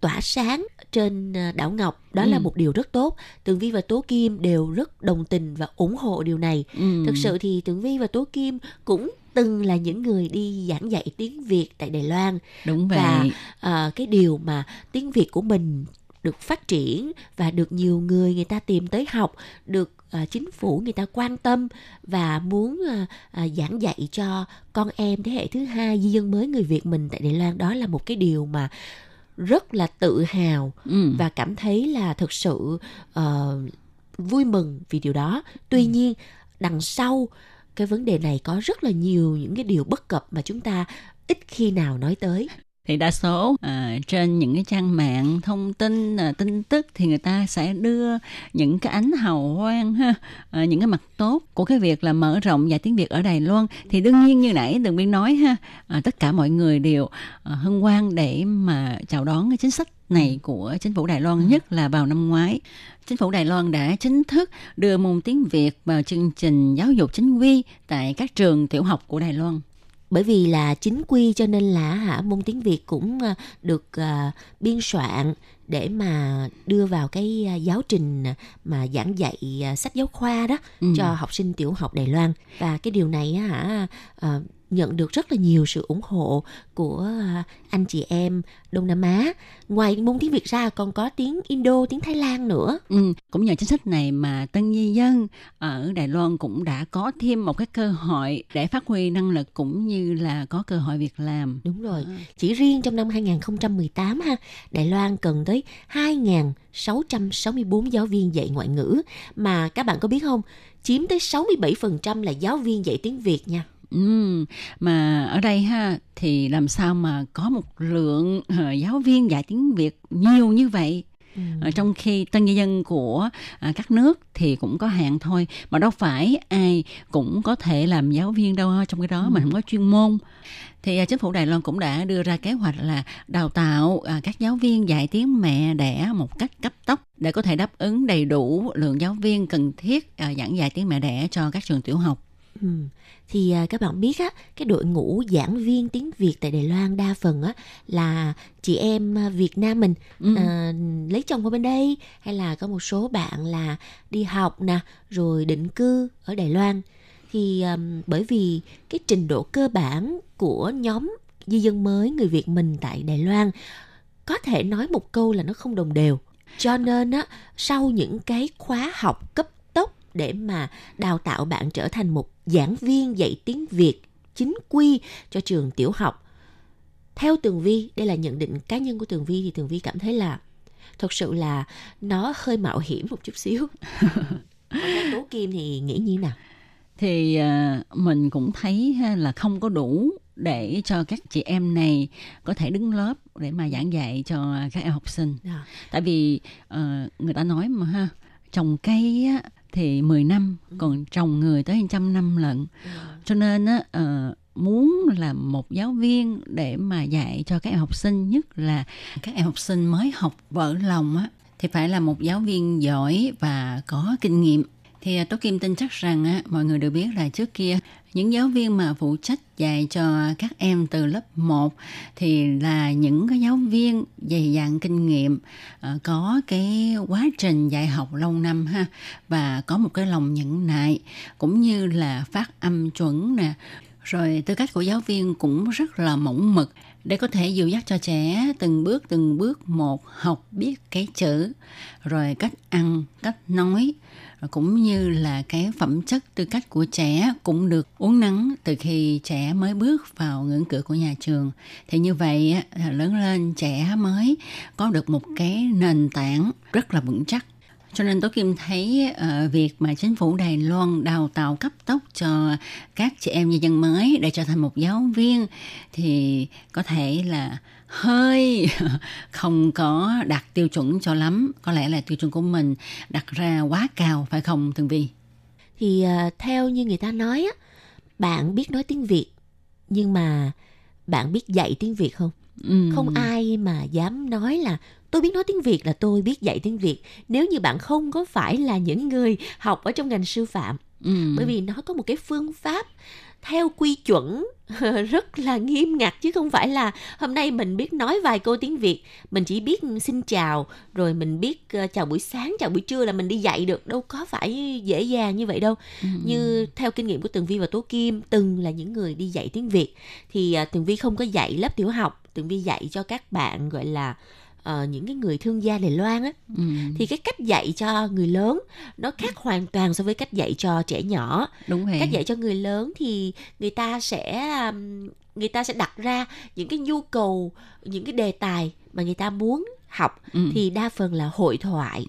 tỏa sáng trên ờ, đảo Ngọc đó Ừ. là một điều rất tốt. Tường Vi và Tố Kim đều rất đồng tình và ủng hộ điều này. Ừ. Thực sự thì Tường Vi và Tố Kim cũng từng là những người đi giảng dạy tiếng Việt tại Đài Loan Đúng vậy. và ờ, cái điều mà tiếng Việt của mình được phát triển và được nhiều người người ta tìm tới học được ờ, chính phủ người ta quan tâm và muốn ờ, ờ, giảng dạy cho con em thế hệ thứ hai di dân mới người Việt mình tại Đài Loan đó là một cái điều mà rất là tự hào Ừ. và cảm thấy là thực sự ờ, vui mừng vì điều đó. Tuy Ừ. nhiên đằng sau cái vấn đề này có rất là nhiều những cái điều bất cập mà chúng ta ít khi nào nói tới thì đa số à, trên những cái trang mạng thông tin à, tin tức thì người ta sẽ đưa những cái ánh hào quang ha à, những cái mặt tốt của cái việc là mở rộng dạy tiếng Việt ở Đài Loan. Thì đương nhiên như nãy Đường Biên nói ha à, tất cả mọi người đều à, hân hoan để mà chào đón cái chính sách này của chính phủ Đài Loan nhất là vào năm ngoái. Chính phủ Đài Loan đã chính thức đưa môn tiếng Việt vào chương trình giáo dục chính quy tại các trường tiểu học của Đài Loan bởi vì là chính quy cho nên là hả môn tiếng Việt cũng à, được à, biên soạn để mà đưa vào cái à, giáo trình mà giảng dạy sách giáo khoa đó Ừ. cho học sinh tiểu học Đài Loan và cái điều này á hả nhận được rất là nhiều sự ủng hộ của à, anh chị em Đông Nam Á. Ngoài môn tiếng Việt ra còn có tiếng Indo, tiếng Thái Lan nữa. Ừ, cũng nhờ chính sách này mà tân di dân ở Đài Loan cũng đã có thêm một cái cơ hội để phát huy năng lực cũng như là có cơ hội việc làm. Đúng rồi. Chỉ riêng trong năm 2018 ha, Đài Loan cần tới 2.664 giáo viên dạy ngoại ngữ mà các bạn có biết không? Chiếm tới 67% là giáo viên dạy tiếng Việt nha. Ừ, mà ở đây ha thì làm sao mà có một lượng ờ, giáo viên dạy tiếng Việt nhiều như vậy? Ờ, trong khi tân nhân dân của à, các nước thì cũng có hạn thôi mà đâu phải ai cũng có thể làm giáo viên đâu trong cái đó mình không có chuyên môn. Thì à, chính phủ Đài Loan cũng đã đưa ra kế hoạch là đào tạo à, các giáo viên dạy tiếng mẹ đẻ một cách cấp tốc để có thể đáp ứng đầy đủ lượng giáo viên cần thiết à, giảng dạy tiếng mẹ đẻ cho các trường tiểu học. Ừ. Thì à, các bạn biết á, cái đội ngũ giảng viên tiếng Việt tại Đài Loan đa phần á là chị em à, Việt Nam mình Ừ. à, lấy chồng ở bên đây hay là có một số bạn là đi học nè rồi định cư ở Đài Loan thì à, bởi vì cái trình độ cơ bản của nhóm di dân mới người Việt mình tại Đài Loan có thể nói một câu là nó không đồng đều cho nên á sau những cái khóa học cấp tốc để mà đào tạo bạn trở thành một giảng viên dạy tiếng Việt chính quy cho trường tiểu học theo Tường Vi đây là nhận định cá nhân của Tường Vi thì Tường Vi cảm thấy là thật sự là nó hơi mạo hiểm một chút xíu Tố Kim thì nghĩ như nào thì uh, mình cũng thấy là không có đủ để cho các chị em này có thể đứng lớp để mà giảng dạy cho các em học sinh. Dạ. Tại vì uh, người ta nói mà ha, trồng cây á, thì 10 năm, ừ. còn trồng người tới trăm năm lận. Dạ. Cho nên á, uh, muốn là một giáo viên để mà dạy cho các em học sinh nhất là các em học sinh mới học vỡ lòng á thì phải là một giáo viên giỏi và có kinh nghiệm thì à, Tố Kim tin chắc rằng á, mọi người đều biết là trước kia những giáo viên mà phụ trách dạy cho các em từ lớp 1 thì là những cái giáo viên dày dặn kinh nghiệm ờ, có cái quá trình dạy học lâu năm ha, và có một cái lòng nhẫn nại, cũng như là phát âm chuẩn nè. Rồi tư cách của giáo viên cũng rất là mỏng mực để có thể dìu dắt cho trẻ từng bước từng bước một học biết cái chữ, rồi cách ăn, cách nói cũng như là cái phẩm chất tư cách của trẻ cũng được uống nắng từ khi trẻ mới bước vào ngưỡng cửa của nhà trường. Thì như vậy lớn lên trẻ mới có được một cái nền tảng rất là vững chắc cho nên Tố Kim thấy uh, việc mà chính phủ Đài Loan đào tạo cấp tốc cho các chị em nhân dân mới để trở thành một giáo viên thì có thể là hơi không có đạt tiêu chuẩn cho lắm. Có lẽ là tiêu chuẩn của mình đặt ra quá cao phải không Thường Vi thì uh, theo như người ta nói á bạn biết nói tiếng Việt nhưng mà bạn biết dạy tiếng Việt không? Ừ. không ai mà dám nói là tôi biết nói tiếng Việt là tôi biết dạy tiếng Việt. Nếu như bạn không có phải là những người học ở trong ngành sư phạm ừ. bởi vì nó có một cái phương pháp theo quy chuẩn rất là nghiêm ngặt chứ không phải là hôm nay mình biết nói vài câu tiếng Việt mình chỉ biết xin chào rồi mình biết uh, chào buổi sáng chào buổi trưa là mình đi dạy được. Đâu có phải dễ dàng như vậy đâu. Ừ. như theo kinh nghiệm của Tường Vi và Tố Kim từng là những người đi dạy tiếng Việt. Thì uh, Tường Vi không có dạy lớp tiểu học. Tường Vi dạy cho các bạn gọi là uh, những cái người thương gia Đài Loan á ừ. thì cái cách dạy cho người lớn nó khác hoàn toàn so với cách dạy cho trẻ nhỏ. Đúng vậy. Cách dạy cho người lớn thì người ta sẽ um, người ta sẽ đặt ra những cái nhu cầu, những cái đề tài mà người ta muốn học ừ. thì đa phần là hội thoại.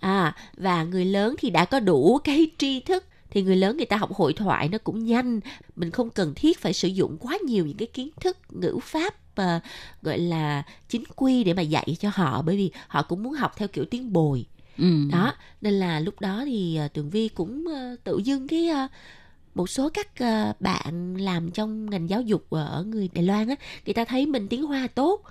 À và người lớn thì đã có đủ cái tri thức thì người lớn người ta học hội thoại nó cũng nhanh mình không cần thiết phải sử dụng quá nhiều những cái kiến thức ngữ pháp uh, gọi là chính quy để mà dạy cho họ bởi vì họ cũng muốn học theo kiểu tiếng bồi ừ. đó nên là lúc đó thì uh, tường vi cũng uh, tự dưng cái uh, một số các uh, bạn làm trong ngành giáo dục ở người Đài Loan á người ta thấy mình tiếng Hoa tốt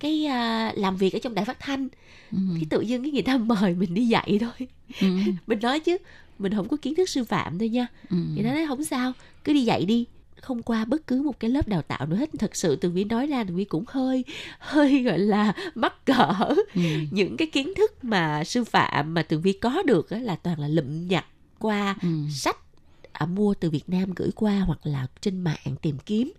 cái uh, làm việc ở trong đài phát thanh ừ. cái tự dưng cái người ta mời mình đi dạy thôi ừ. mình nói chứ mình không có kiến thức sư phạm thôi nha ừ. thì nó nói không sao cứ đi dạy đi không qua bất cứ một cái lớp đào tạo nào hết thật sự tường vi nói ra tường vi cũng hơi hơi gọi là mắc cỡ ừ. những cái kiến thức mà sư phạm mà tường vi có được là toàn là lụm nhặt qua ừ. sách à, mua từ Việt Nam gửi qua hoặc là trên mạng tìm kiếm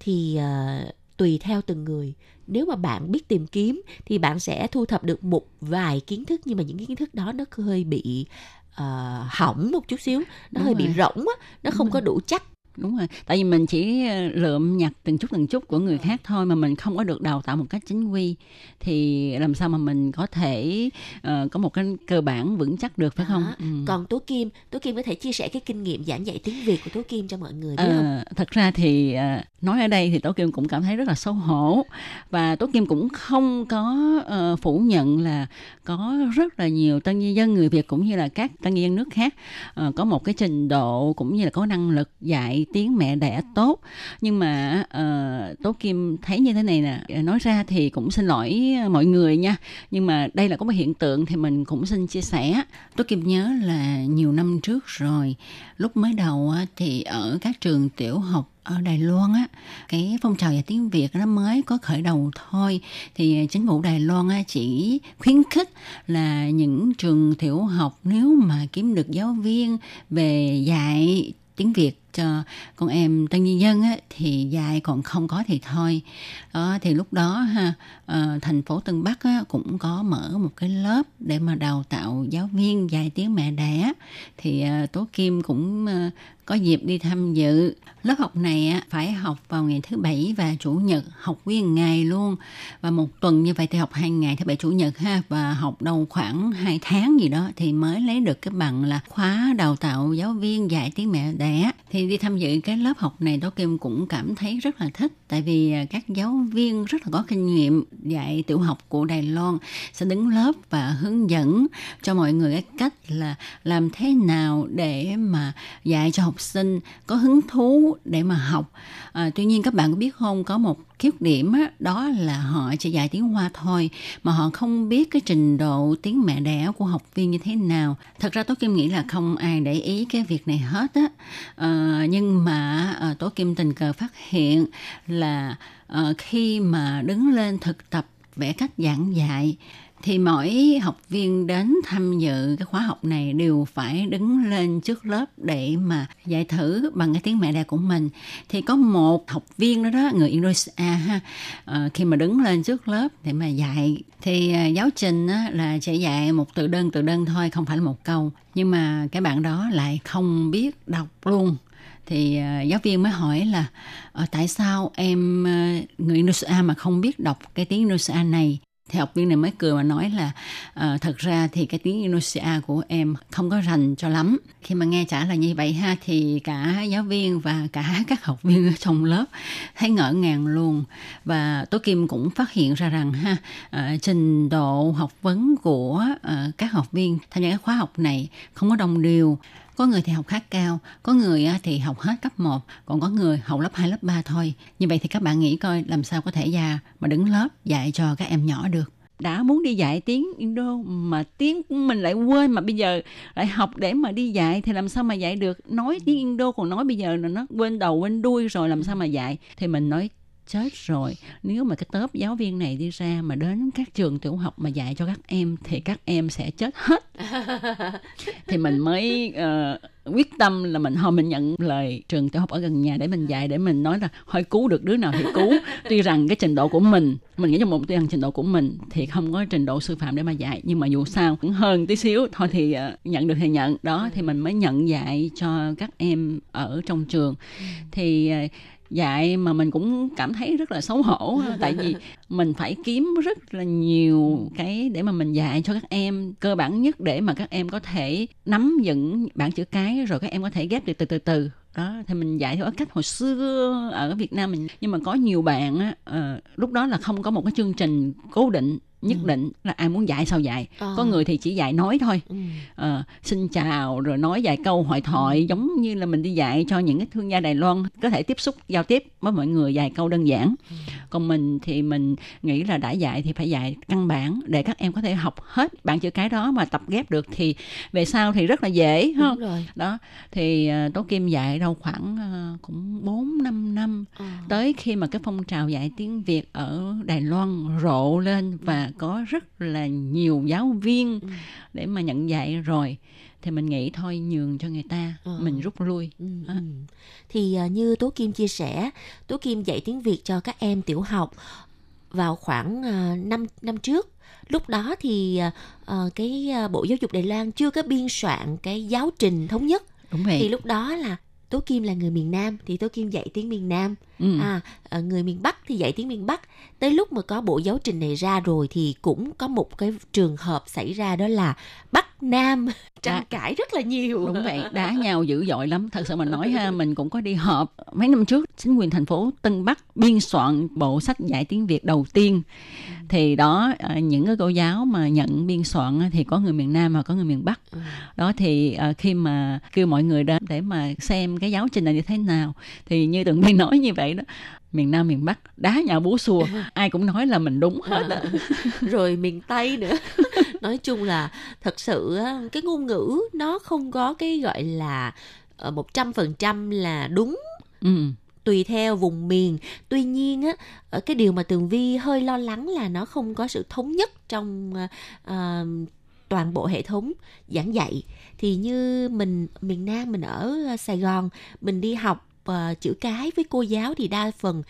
thì uh, tùy theo từng người nếu mà bạn biết tìm kiếm thì bạn sẽ thu thập được một vài kiến thức nhưng mà những kiến thức đó nó hơi bị uh, hỏng một chút xíu nó Đúng hơi rồi. bị rỗng á nó Đúng không rồi. có đủ chắc đúng rồi. Tại vì mình chỉ ờ, lượm nhặt từng chút từng chút của người khác thôi mà mình không có được đào tạo một cách chính quy. Thì làm sao mà mình có thể uh, có một cái cơ bản vững chắc được phải không? Ừ. còn tố kim tố kim có thể chia sẻ cái kinh nghiệm giảng dạy tiếng việt của tố kim cho mọi người biết uh, không? thật ra thì uh, nói ở đây thì tố kim cũng cảm thấy rất là xấu hổ. Và tố kim cũng không có uh, phủ nhận là có rất là nhiều tân nhân dân người việt cũng như là các tân nhân dân nước khác uh, có một cái trình độ cũng như là có năng lực dạy tiếng mẹ đẻ tốt. Nhưng mà uh, tố kim thấy như thế này nè nói ra thì cũng xin lỗi mọi người nha. Nhưng mà đây là có một hiện tượng thì mình cũng xin chia sẻ. Tố kim nhớ là nhiều năm trước rồi lúc mới đầu thì ở các trường tiểu học ở Đài Loan á cái phong trào dạy tiếng Việt nó mới có khởi đầu thôi. Thì chính phủ Đài Loan á chỉ khuyến khích là những trường tiểu học nếu mà kiếm được giáo viên về dạy tiếng Việt cho con em tân nhân dân á, thì dài còn không có thì thôi. Đó thì lúc đó ha à, thành phố Tân Bắc á, cũng có mở một cái lớp để mà đào tạo giáo viên dạy tiếng mẹ đẻ. Thì à, Tố Kim cũng à, có dịp đi tham dự. Lớp học này á, phải học vào ngày thứ bảy và chủ nhật học nguyên ngày luôn. Và một tuần như vậy thì học hai ngày thứ bảy chủ nhật ha và học đâu khoảng 2 tháng gì đó thì mới lấy được cái bằng là khóa đào tạo giáo viên dạy tiếng mẹ đẻ. Thì đi tham dự cái lớp học này Tố Kim cũng cảm thấy rất là thích tại vì à, các giáo viên rất là có kinh nghiệm dạy tiểu học của Đài Loan sẽ đứng lớp và hướng dẫn cho mọi người cái cách là làm thế nào để mà dạy cho học sinh có hứng thú để mà học. À, tuy nhiên các bạn có biết không có một khuyết điểm á, đó là họ chỉ dạy tiếng Hoa thôi mà họ không biết cái trình độ tiếng mẹ đẻ của học viên như thế nào. Thật ra Tố Kim nghĩ là không ai để ý cái việc này hết á. À, nhưng mà à, Tố Kim tình cờ phát hiện là à, khi mà đứng lên thực tập vẽ cách giảng dạy thì mỗi học viên đến tham dự cái khóa học này đều phải đứng lên trước lớp để mà dạy thử bằng cái tiếng mẹ đẻ của mình. Thì có một học viên đó đó người Indonesia ha ờ, khi mà đứng lên trước lớp để mà dạy thì ờ, giáo trình á, là sẽ dạy một từ đơn từ đơn thôi không phải là một câu. Nhưng mà cái bạn đó lại không biết đọc luôn. Thì ờ, giáo viên mới hỏi là tại sao em người Indonesia mà không biết đọc cái tiếng Indonesia này? Thì học viên này mới cười mà nói là uh, thật ra thì cái tiếng Indonesia của em không có rành cho lắm. Khi mà nghe trả lời như vậy ha thì cả giáo viên và cả các học viên ở trong lớp thấy ngỡ ngàng luôn. Và Tố Kim cũng phát hiện ra rằng ha uh, trình độ học vấn của uh, các học viên tham gia các khóa học này không có đồng đều có người thì học khá cao, có người thì học hết cấp 1, còn có người học lớp 2, lớp 3 thôi. Như vậy thì các bạn nghĩ coi làm sao có thể già mà đứng lớp dạy cho các em nhỏ được. Đã muốn đi dạy tiếng Indo mà tiếng mình lại quên mà bây giờ lại học để mà đi dạy thì làm sao mà dạy được? Nói tiếng Indo còn nói bây giờ là nó quên đầu quên đuôi rồi làm sao mà dạy? Thì mình nói chết rồi. Nếu mà cái tớp giáo viên này đi ra mà đến các trường tiểu học mà dạy cho các em thì các em sẽ chết hết. Thì mình mới uh, quyết tâm là mình thôi mình nhận lời trường tiểu học ở gần nhà để mình dạy để mình nói là thôi cứu được đứa nào thì cứu. Tuy rằng cái trình độ của mình mình nghĩ trong một tuy rằng trình độ của mình thì không có trình độ sư phạm để mà dạy nhưng mà dù sao cũng hơn tí xíu. Thôi thì uh, nhận được thì nhận. Đó thì mình mới nhận dạy cho các em ở trong trường. Thì uh, dạy mà mình cũng cảm thấy rất là xấu hổ tại vì mình phải kiếm rất là nhiều cái để mà mình dạy cho các em. Cơ bản nhất để mà các em có thể nắm vững bảng chữ cái rồi các em có thể ghép được từ từ từ. Đó thì mình dạy theo cách hồi xưa ở Việt Nam mình. Nhưng mà có nhiều bạn á uh, lúc đó là không có một cái chương trình cố định nhất ừ. định là ai muốn dạy sao dạy à. có người thì chỉ dạy nói thôi ừ. à, xin chào rồi nói vài câu hội thoại giống như là mình đi dạy cho những cái thương gia Đài Loan có thể tiếp xúc giao tiếp với mọi người vài câu đơn giản ừ. còn mình thì mình nghĩ là đã dạy thì phải dạy căn bản để các em có thể học hết bạn chữ cái đó mà tập ghép được thì về sau thì rất là dễ không rồi. đó thì uh, tố kim dạy đâu khoảng uh, cũng bốn năm năm à. tới khi mà cái phong trào dạy tiếng việt ở đài loan rộ lên và có rất là nhiều giáo viên ừ. để mà nhận dạy rồi thì mình nghĩ thôi nhường cho người ta ừ. mình rút lui ừ. à. thì uh, như tố kim chia sẻ tố kim dạy tiếng việt cho các em tiểu học vào khoảng uh, năm năm trước lúc đó thì uh, cái bộ giáo dục đài loan chưa có biên soạn cái giáo trình thống nhất Đúng vậy. thì lúc đó là tố kim là người miền nam thì tố kim dạy tiếng miền nam ừ. à người miền bắc thì dạy tiếng miền bắc. Tới lúc mà có bộ giáo trình này ra rồi thì cũng có một cái trường hợp xảy ra đó là bắc nam tranh cãi rất là nhiều. Đúng vậy đá nhau dữ dội lắm. Thật sự mà nói ha mình cũng có đi họp mấy năm trước chính quyền thành phố Tân Bắc biên soạn bộ sách dạy tiếng Việt đầu tiên. Thì đó ờ, những cái cô giáo mà nhận biên soạn thì có người miền Nam và có người miền Bắc. Ừ. đó thì ờ, khi mà kêu mọi người đến để mà xem cái giáo trình này như thế nào thì như tường biên nói như vậy đó. Miền Nam miền Bắc đá nhau búa xua ai cũng nói là mình đúng hết à. rồi miền Tây nữa. Nói chung là thật sự cái ngôn ngữ nó không có cái gọi là ờ, một trăm phần trăm là đúng. Ừ. Tùy theo vùng miền. Tuy nhiên á ở cái điều mà tường vi hơi lo lắng là nó không có sự thống nhất trong uh, toàn bộ hệ thống giảng dạy. Thì như mình miền Nam mình ở Sài Gòn mình đi học uh, chữ cái với cô giáo thì đa phần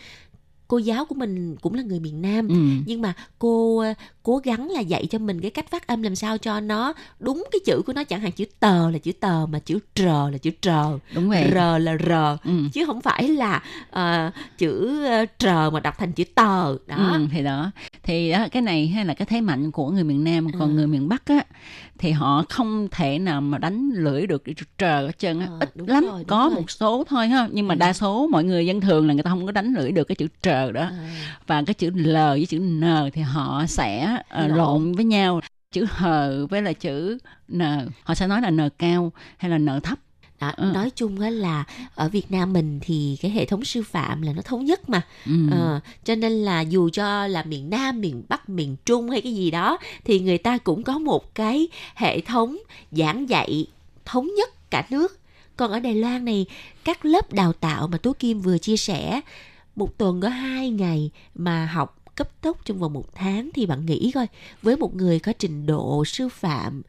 cô giáo của mình cũng là người miền Nam Ừ. nhưng mà cô cố gắng là dạy cho mình cái cách phát âm làm sao cho nó đúng cái chữ của nó chẳng hạn chữ tờ là chữ tờ mà chữ trờ là chữ trờ đúng vậy r là r. Ừ. chứ không phải là ờ, chữ ờ, trờ mà đọc thành chữ tờ. Đó. Ừ, thì đó. Thì đó, cái này hay là cái thế mạnh của người miền Nam. Còn Ừ. người miền Bắc á thì họ không thể nào mà đánh lưỡi được chữ trờ hết trơn á. Ờ, ít lắm rồi, có rồi. một số thôi ha. Nhưng mà Ừ. đa số mọi người dân thường là người ta không có đánh lưỡi được cái chữ trờ đó. À, và cái chữ l với chữ n thì họ sẽ ờ, Lộn. lộn với nhau chữ hờ với là chữ n họ sẽ nói là n cao hay là n thấp đó, Ừ. nói chung á là ở Việt Nam mình thì cái hệ thống sư phạm là nó thống nhất mà ừ. Ờ, cho nên là dù cho là miền Nam miền Bắc miền Trung hay cái gì đó thì người ta cũng có một cái hệ thống giảng dạy thống nhất cả nước còn ở Đài Loan này các lớp đào tạo mà Tố Kim vừa chia sẻ một tuần có hai ngày mà học cấp tốc trong vòng một tháng thì bạn nghĩ coi với một người có trình độ sư phạm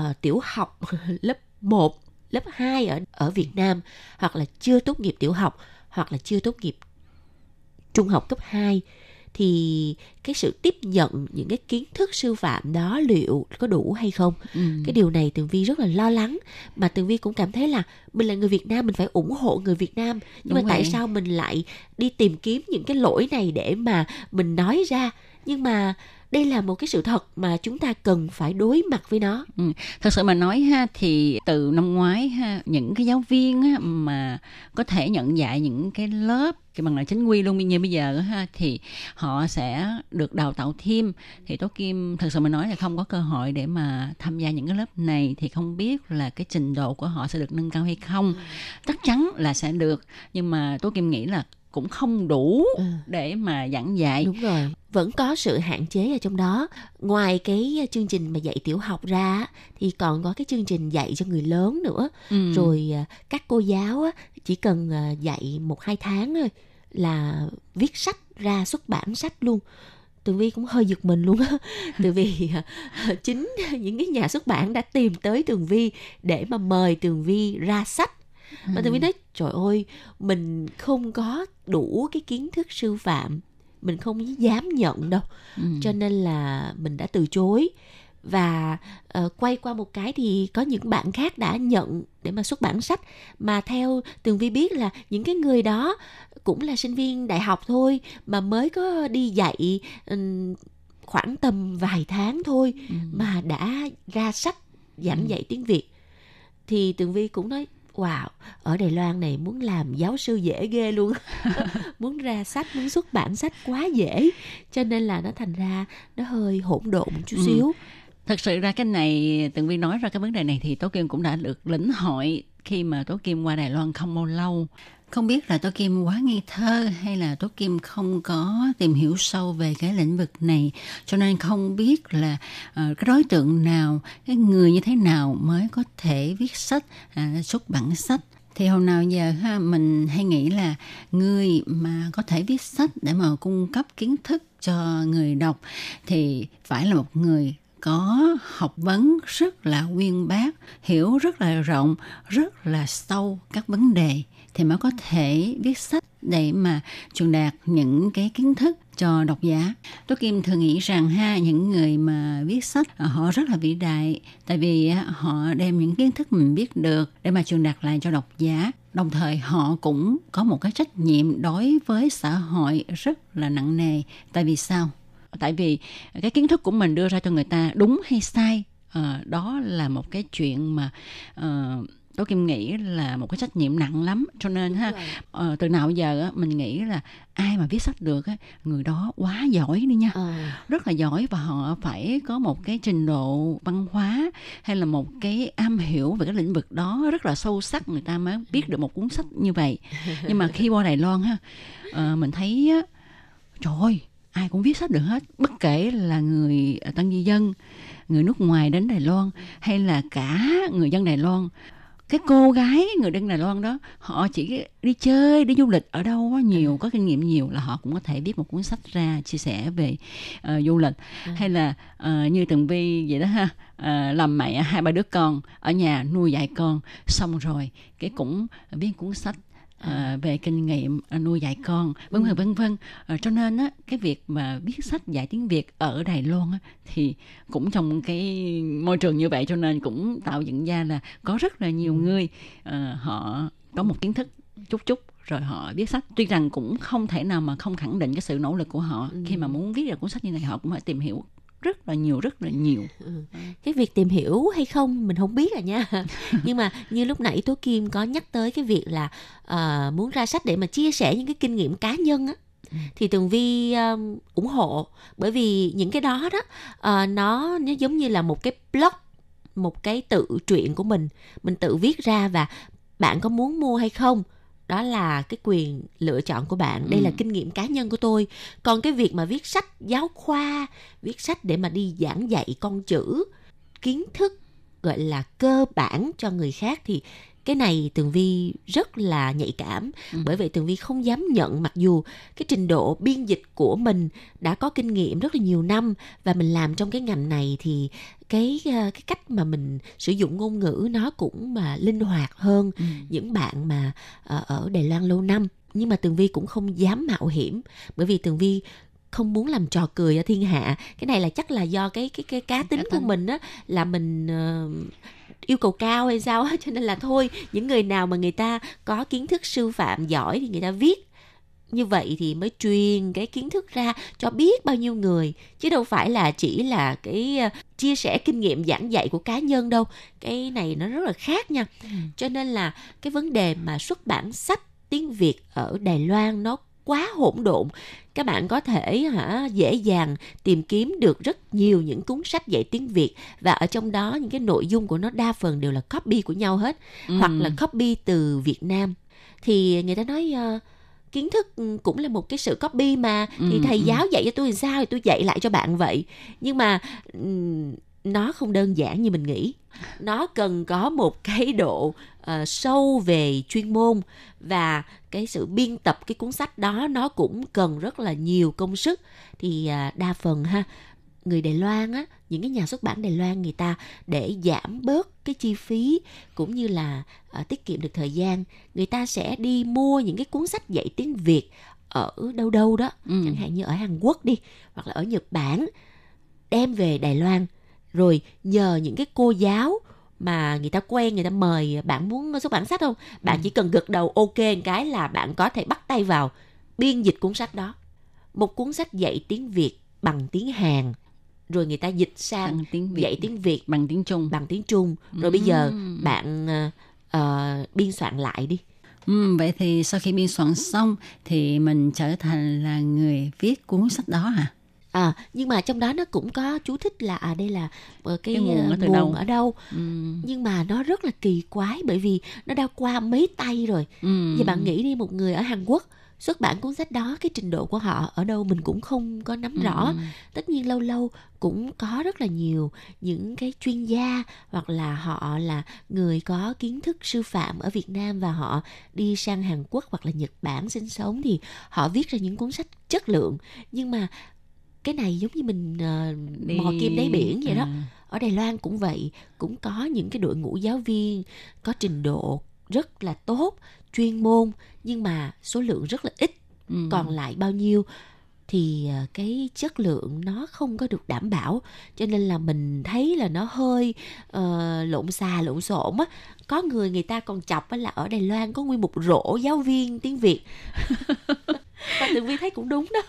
uh, tiểu học lớp 1, lớp 2 ở ở Việt Nam hoặc là chưa tốt nghiệp tiểu học hoặc là chưa tốt nghiệp trung học cấp 2 thì cái sự tiếp nhận những cái kiến thức sư phạm đó liệu có đủ hay không Ừ. cái điều này tường vi rất là lo lắng mà tường vi cũng cảm thấy là mình là người việt nam mình phải ủng hộ người việt nam nhưng Đúng mà tại vậy. sao mình lại đi tìm kiếm những cái lỗi này để mà mình nói ra nhưng mà đây là một cái sự thật mà chúng ta cần phải đối mặt với nó. Thật sự mà nói ha thì từ năm ngoái ha những cái giáo viên á, mà có thể nhận dạy những cái lớp cái bằng là chính quy luôn như bây giờ ha thì họ sẽ được đào tạo thêm. Thì tố kim thật sự mà nói là không có cơ hội để mà tham gia những cái lớp này thì không biết là cái trình độ của họ sẽ được nâng cao hay không. Chắc chắn là sẽ được nhưng mà tố kim nghĩ là cũng không đủ Ừ. để mà giảng dạy. Đúng rồi. Vẫn có sự hạn chế ở trong đó. Ngoài cái chương trình mà dạy tiểu học ra thì còn có cái chương trình dạy cho người lớn nữa. Ừ. rồi à, các cô giáo chỉ cần à, dạy một hai tháng thôi là viết sách ra xuất bản sách luôn. Tường vi cũng hơi giật mình luôn á. Tại vì à, chính những cái nhà xuất bản đã tìm tới tường vi để mà mời tường vi ra sách và tường vi nói trời ơi mình không có đủ cái kiến thức sư phạm mình không dám nhận đâu. Ừ. cho nên là mình đã từ chối. Và ờ, quay qua một cái thì có những bạn khác đã nhận để mà xuất bản sách. Mà theo tường vi biết là những cái người đó cũng là sinh viên đại học thôi mà mới có đi dạy ừm, khoảng tầm vài tháng thôi Ừ. mà đã ra sách giảng dạy tiếng Việt. Thì tường vi cũng nói wow ở Đài Loan này muốn làm giáo sư dễ ghê luôn. Muốn ra sách muốn xuất bản sách quá dễ. Cho nên là nó thành ra nó hơi hỗn độn một chút Ừ. xíu. Thật sự ra cái này tường vi nói ra cái vấn đề này thì tố kim cũng đã được lĩnh hội khi mà tố kim qua đài loan không bao lâu không biết là tố kim quá ngây thơ hay là tố kim không có tìm hiểu sâu về cái lĩnh vực này. Cho nên không biết là uh, cái đối tượng nào cái người như thế nào mới có thể viết sách uh, xuất bản sách. Thì hồi nào giờ ha mình hay nghĩ là người mà có thể viết sách để mà cung cấp kiến thức cho người đọc thì phải là một người có học vấn rất là uyên bác hiểu rất là rộng rất là sâu các vấn đề thì mới có thể viết sách để mà truyền đạt những cái kiến thức cho độc giả. Tố Kim thường nghĩ rằng ha những người mà viết sách ờ, họ rất là vĩ đại tại vì họ đem những kiến thức mình biết được để mà truyền đạt lại cho độc giả. Đồng thời họ cũng có một cái trách nhiệm đối với xã hội rất là nặng nề. Tại vì sao? Tại vì cái kiến thức của mình đưa ra cho người ta đúng hay sai à, đó là một cái chuyện mà ờ, Tố Kim nghĩ là một cái trách nhiệm nặng lắm. Cho nên ha ờ, từ nào giờ á, mình nghĩ là ai mà viết sách được á, người đó quá giỏi đi nha. Ờ, rất là giỏi và họ phải có một cái trình độ văn hóa hay là một cái am hiểu về cái lĩnh vực đó rất là sâu sắc người ta mới viết được một cuốn sách như vậy. Nhưng mà khi qua Đài Loan ha ờ, mình thấy á, trời ơi ai cũng viết sách được hết bất kể là người tân di dân người nước ngoài đến Đài Loan hay là cả người dân Đài Loan cái cô gái người dân Đài Loan đó họ chỉ đi chơi đi du lịch ở đâu có nhiều có kinh nghiệm nhiều là họ cũng có thể viết một cuốn sách ra chia sẻ về uh, du lịch ừ. hay là uh, như tường vi vậy đó ha uh, làm mẹ hai ba đứa con ở nhà nuôi dạy con xong rồi cái cũng viết cuốn sách à, về kinh nghiệm à, nuôi dạy con vân vân ừ. vân vân à, cho nên á cái việc mà viết sách dạy tiếng Việt ở Đài Loan á, thì cũng trong cái môi trường như vậy cho nên cũng tạo dựng ra là có rất là nhiều ừ. người à, họ có một kiến thức chút chút rồi họ viết sách tuy rằng cũng không thể nào mà không khẳng định cái sự nỗ lực của họ ừ. khi mà muốn viết ra cuốn sách như này họ cũng phải tìm hiểu rất là nhiều rất là nhiều ừ. cái việc tìm hiểu hay không mình không biết à nha nhưng mà như lúc nãy tố kim có nhắc tới cái việc là uh, muốn ra sách để mà chia sẻ những cái kinh nghiệm cá nhân á ừ. thì tường vi um, ủng hộ bởi vì những cái đó đó uh, nó nó giống như là một cái blog một cái tự truyện của mình mình tự viết ra và bạn có muốn mua hay không đó là cái quyền lựa chọn của bạn đây ừ. là kinh nghiệm cá nhân của tôi còn cái việc mà viết sách giáo khoa viết sách để mà đi giảng dạy con chữ kiến thức gọi là cơ bản cho người khác thì cái này tường vi rất là nhạy cảm ừ. bởi vậy tường vi không dám nhận mặc dù cái trình độ biên dịch của mình đã có kinh nghiệm rất là nhiều năm và mình làm trong cái ngành này thì cái ờ, cái cách mà mình sử dụng ngôn ngữ nó cũng mà linh hoạt hơn ừ. những bạn mà ờ, ở Đài Loan lâu năm nhưng mà tường vi cũng không dám mạo hiểm bởi vì tường vi không muốn làm trò cười ở thiên hạ. Cái này là chắc là do cái cái cái cá tính của mình á là mình uh, yêu cầu cao hay sao á cho nên là thôi những người nào mà người ta có kiến thức sư phạm giỏi thì người ta viết. Như vậy thì mới truyền cái kiến thức ra cho biết bao nhiêu người chứ đâu phải là chỉ là cái ờ, chia sẻ kinh nghiệm giảng dạy của cá nhân đâu. Cái này nó rất là khác nha. Ừ. cho nên là cái vấn đề mà xuất bản sách tiếng việt ở đài loan nó quá hỗn độn các bạn có thể hả dễ dàng tìm kiếm được rất nhiều những cuốn sách dạy tiếng Việt và ở trong đó những cái nội dung của nó đa phần đều là copy của nhau hết ừ. hoặc là copy từ Việt Nam thì người ta nói uh, kiến thức cũng là một cái sự copy mà ừ, thì thầy ừ. giáo dạy cho tôi làm sao thì tôi dạy lại cho bạn vậy nhưng mà nó không đơn giản như mình nghĩ nó cần có một cái độ uh, sâu về chuyên môn và cái sự biên tập cái cuốn sách đó nó cũng cần rất là nhiều công sức. Thì uh, đa phần ha người Đài Loan á những cái nhà xuất bản Đài Loan người ta để giảm bớt cái chi phí cũng như là uh, tiết kiệm được thời gian. Người ta sẽ đi mua những cái cuốn sách dạy tiếng Việt ở đâu đâu đó ừ. chẳng hạn như ở Hàn Quốc đi hoặc là ở Nhật Bản đem về Đài Loan rồi nhờ những cái cô giáo mà người ta quen người ta mời bạn muốn xuất bản sách không bạn ừ. chỉ cần gật đầu ok một cái là bạn có thể bắt tay vào biên dịch cuốn sách đó một cuốn sách dạy tiếng việt bằng tiếng hàn rồi người ta dịch sang tiếng Việt. dạy tiếng việt bằng tiếng trung bằng tiếng trung rồi ừ. bây giờ bạn uh, biên soạn lại đi Ừ, vậy thì sau khi biên soạn xong thì mình trở thành là người viết cuốn sách đó hả? à nhưng mà trong đó nó cũng có chú thích là à đây là cái, cái nguồn, ở, nguồn đâu? ở đâu ừ. nhưng mà nó rất là kỳ quái bởi vì nó đã qua mấy tay rồi ừ. và bạn nghĩ đi một người ở Hàn Quốc xuất bản cuốn sách đó cái trình độ của họ ở đâu mình cũng không có nắm ừ. rõ tất nhiên lâu lâu cũng có rất là nhiều những cái chuyên gia hoặc là họ là người có kiến thức sư phạm ở Việt Nam và họ đi sang Hàn Quốc hoặc là Nhật Bản sinh sống thì họ viết ra những cuốn sách chất lượng nhưng mà cái này giống như mình uh, Đi... mò kim đáy biển vậy à. đó ở Đài Loan cũng vậy cũng có những cái đội ngũ giáo viên có trình độ rất là tốt chuyên môn nhưng mà số lượng rất là ít. Ừ. còn lại bao nhiêu thì ờ, cái chất lượng nó không có được đảm bảo. Cho nên là mình thấy là nó hơi uh, lộn xà lộn xộn á. Có người người ta còn chọc là ở Đài Loan có nguyên một rổ giáo viên tiếng Việt và tường vi thấy cũng đúng đó.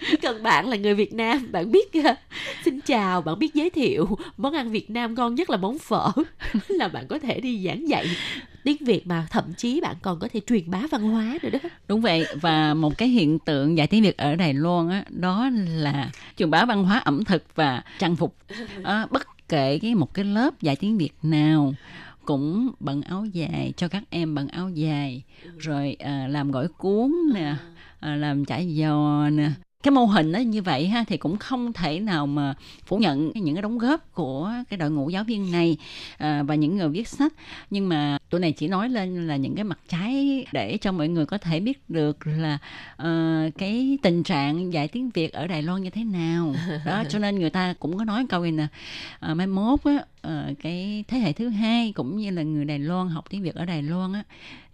Cần bạn là người việt nam bạn biết ờ, xin chào bạn biết giới thiệu món ăn việt nam ngon nhất là món phở. Là bạn có thể đi giảng dạy tiếng việt mà thậm chí bạn còn có thể truyền bá văn hóa nữa đó. Đúng vậy và một cái hiện tượng dạy tiếng việt ở đài loan á đó là truyền bá văn hóa ẩm thực và trang phục. À, bất kể cái một cái lớp dạy tiếng việt nào cũng bận áo dài cho các em bận áo dài. Rồi à, làm gỏi cuốn nè à, làm chả giò nè cái mô hình nó như vậy ha thì cũng không thể nào mà phủ nhận những cái đóng góp của cái đội ngũ giáo viên này à, và những người viết sách. Nhưng mà tụi này chỉ nói lên là những cái mặt trái để cho mọi người có thể biết được là uh, cái tình trạng dạy tiếng Việt ở Đài Loan như thế nào. Đó cho nên người ta cũng có nói câu này nè à, mai mốt á uh, cái thế hệ thứ hai cũng như là người Đài Loan học tiếng Việt ở Đài Loan á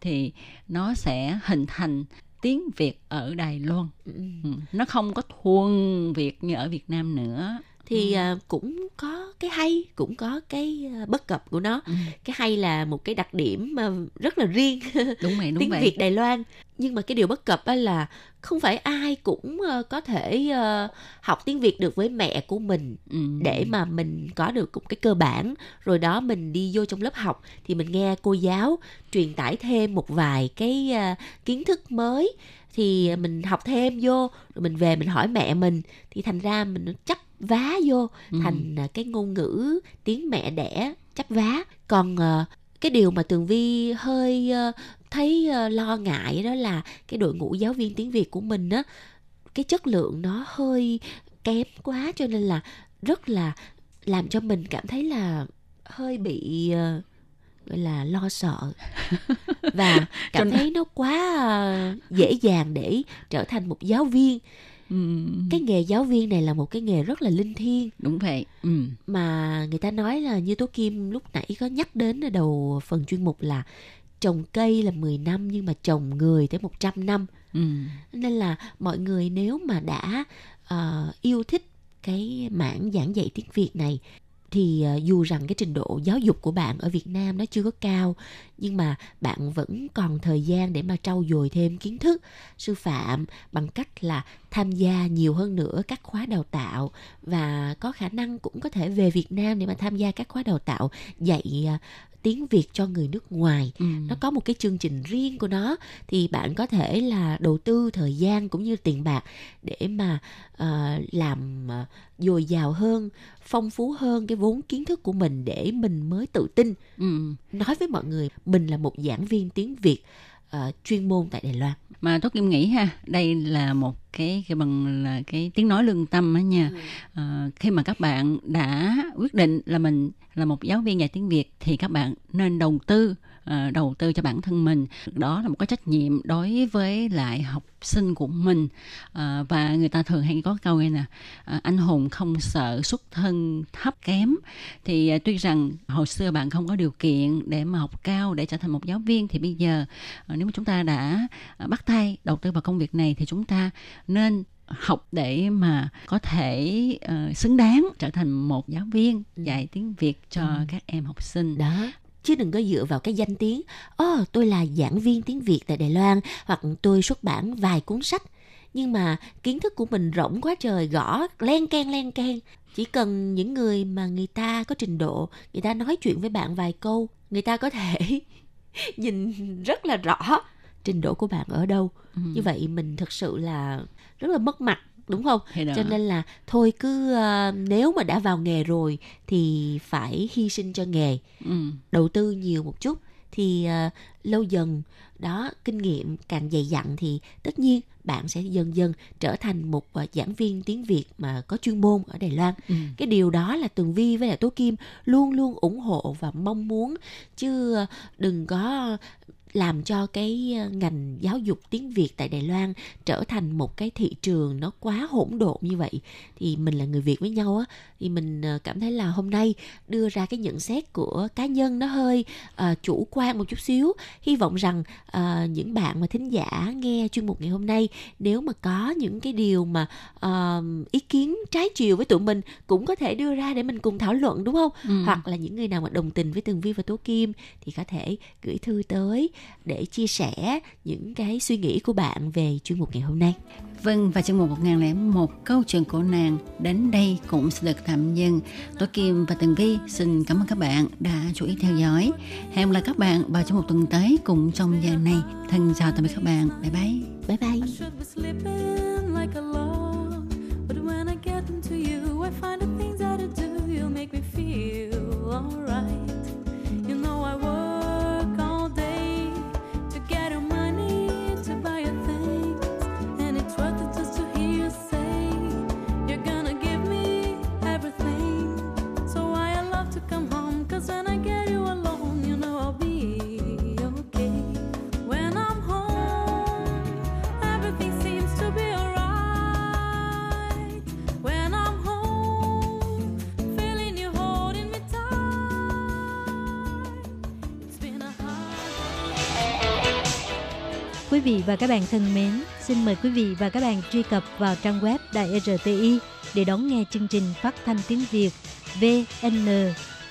thì nó sẽ hình thành tiếng Việt ở Đài Loan. Ừ. ừ. Nó không có thuần Việt như ở Việt Nam nữa thì ừ. uh, cũng có cái hay cũng có cái uh, bất cập của nó ừ. cái hay là một cái đặc điểm uh, rất là riêng đúng vậy đúng tiếng vậy. việt đài loan nhưng mà cái điều bất cập là không phải ai cũng uh, có thể uh, học tiếng việt được với mẹ của mình ừ. để mà mình có được một cái cơ bản rồi đó mình đi vô trong lớp học thì mình nghe cô giáo truyền tải thêm một vài cái uh, kiến thức mới thì mình học thêm vô rồi mình về mình hỏi mẹ mình thì thành ra mình chắc vá vô ừ. thành à, cái ngôn ngữ tiếng mẹ đẻ chấp vá. Còn uh, cái điều mà tường vi hơi uh, thấy uh, lo ngại đó là cái đội ngũ giáo viên tiếng việt của mình á cái chất lượng nó hơi kém quá cho nên là rất là làm cho mình cảm thấy là hơi bị uh, gọi là lo sợ. Và cảm thấy nó quá uh, dễ dàng để trở thành một giáo viên cái nghề giáo viên này là một cái nghề rất là linh thiêng đúng vậy ừ. mà người ta nói là như tố kim lúc nãy có nhắc đến ở đầu phần chuyên mục là trồng cây là 10 năm nhưng mà trồng người tới 100 năm ừ. nên là mọi người nếu mà đã uh, yêu thích cái mảng giảng dạy tiếng Việt này thì ờ, dù rằng cái trình độ giáo dục của bạn ở Việt Nam nó chưa có cao, nhưng mà bạn vẫn còn thời gian để mà trau dồi thêm kiến thức, sư phạm bằng cách là tham gia nhiều hơn nữa các khóa đào tạo và có khả năng cũng có thể về Việt Nam để mà tham gia các khóa đào tạo dạy ờ, tiếng Việt cho người nước ngoài. Ừ. Nó có một cái chương trình riêng của nó thì bạn có thể là đầu tư thời gian cũng như tiền bạc để mà uh, làm uh, dồi dào hơn, phong phú hơn cái vốn kiến thức của mình để mình mới tự tin ừ. nói với mọi người mình là một giảng viên tiếng Việt uh, chuyên môn tại Đài Loan. Mà tôi Kim nghĩ ha, đây là một cái cái bằng là cái tiếng nói lương tâm á nha. Ừ. Uh, khi mà các bạn đã quyết định là mình là một giáo viên dạy tiếng Việt thì các bạn nên đầu tư đầu tư cho bản thân mình đó là một cái trách nhiệm đối với lại học sinh của mình à, và người ta thường hay có câu này nè à, anh hùng không sợ xuất thân thấp kém thì tuy rằng hồi xưa bạn không có điều kiện để mà học cao để trở thành một giáo viên thì bây giờ nếu mà chúng ta đã bắt tay đầu tư vào công việc này thì chúng ta nên học để mà có thể uh, xứng đáng trở thành một giáo viên ừ. dạy tiếng Việt cho ừ. các em học sinh. Đó, chứ đừng có dựa vào cái danh tiếng. Ồ oh, tôi là giảng viên tiếng việt tại đài loan hoặc tôi xuất bản vài cuốn sách. Nhưng mà kiến thức của mình rộng quá trời gõ len can len can chỉ cần những người mà người ta có trình độ người ta nói chuyện với bạn vài câu người ta có thể nhìn rất là rõ trình độ của bạn ở đâu. Ừ. như vậy mình thực sự là rất là mất mặt đúng không cho nên là thôi cứ uh, nếu mà đã vào nghề rồi thì phải hy sinh cho nghề ừ. đầu tư nhiều một chút thì uh, lâu dần đó kinh nghiệm càng dày dặn thì tất nhiên bạn sẽ dần dần trở thành một uh, giảng viên tiếng Việt mà có chuyên môn ở Đài Loan. Ừ. Cái điều đó là Tường Vi với lại Tố Kim luôn luôn ủng hộ và mong muốn chứ uh, đừng có làm cho cái ờ, ngành giáo dục tiếng Việt tại Đài Loan trở thành một cái thị trường nó quá hỗn độn như vậy. Thì mình là người Việt với nhau á thì mình ờ, cảm thấy là hôm nay đưa ra cái nhận xét của cá nhân nó hơi uh, chủ quan một chút xíu. Hy vọng rằng uh, những bạn mà thính giả nghe chuyên mục ngày hôm nay nếu mà có những cái điều mà uh, ý kiến trái chiều với tụi mình cũng có thể đưa ra để mình cùng thảo luận đúng không? Ừ. hoặc là những người nào mà đồng tình với tường vi và tố kim thì có thể gửi thư tới để chia sẻ những cái suy nghĩ của bạn về chuyên mục ngày hôm nay. Vâng và trong một 1001 câu chuyện của nàng đến đây cũng sẽ được tạm dừng. Tôi Kim và Tường Vi xin cảm ơn các bạn đã chú ý theo dõi. Hẹn gặp lại các bạn vào trong một tuần tới cùng trong giờ này. Thân chào tạm biệt các bạn. Bye bye. Bye bye. come home, cause when I get you alone, you know I'll be okay. When I'm home, everything seems to be alright. When I'm home, feeling you holding me tight. It's been a hard Quý vị và các bạn thân mến, xin mời quý vị và các bạn truy cập vào trang web Đài RTI để đón nghe chương trình phát thanh tiếng Việt VN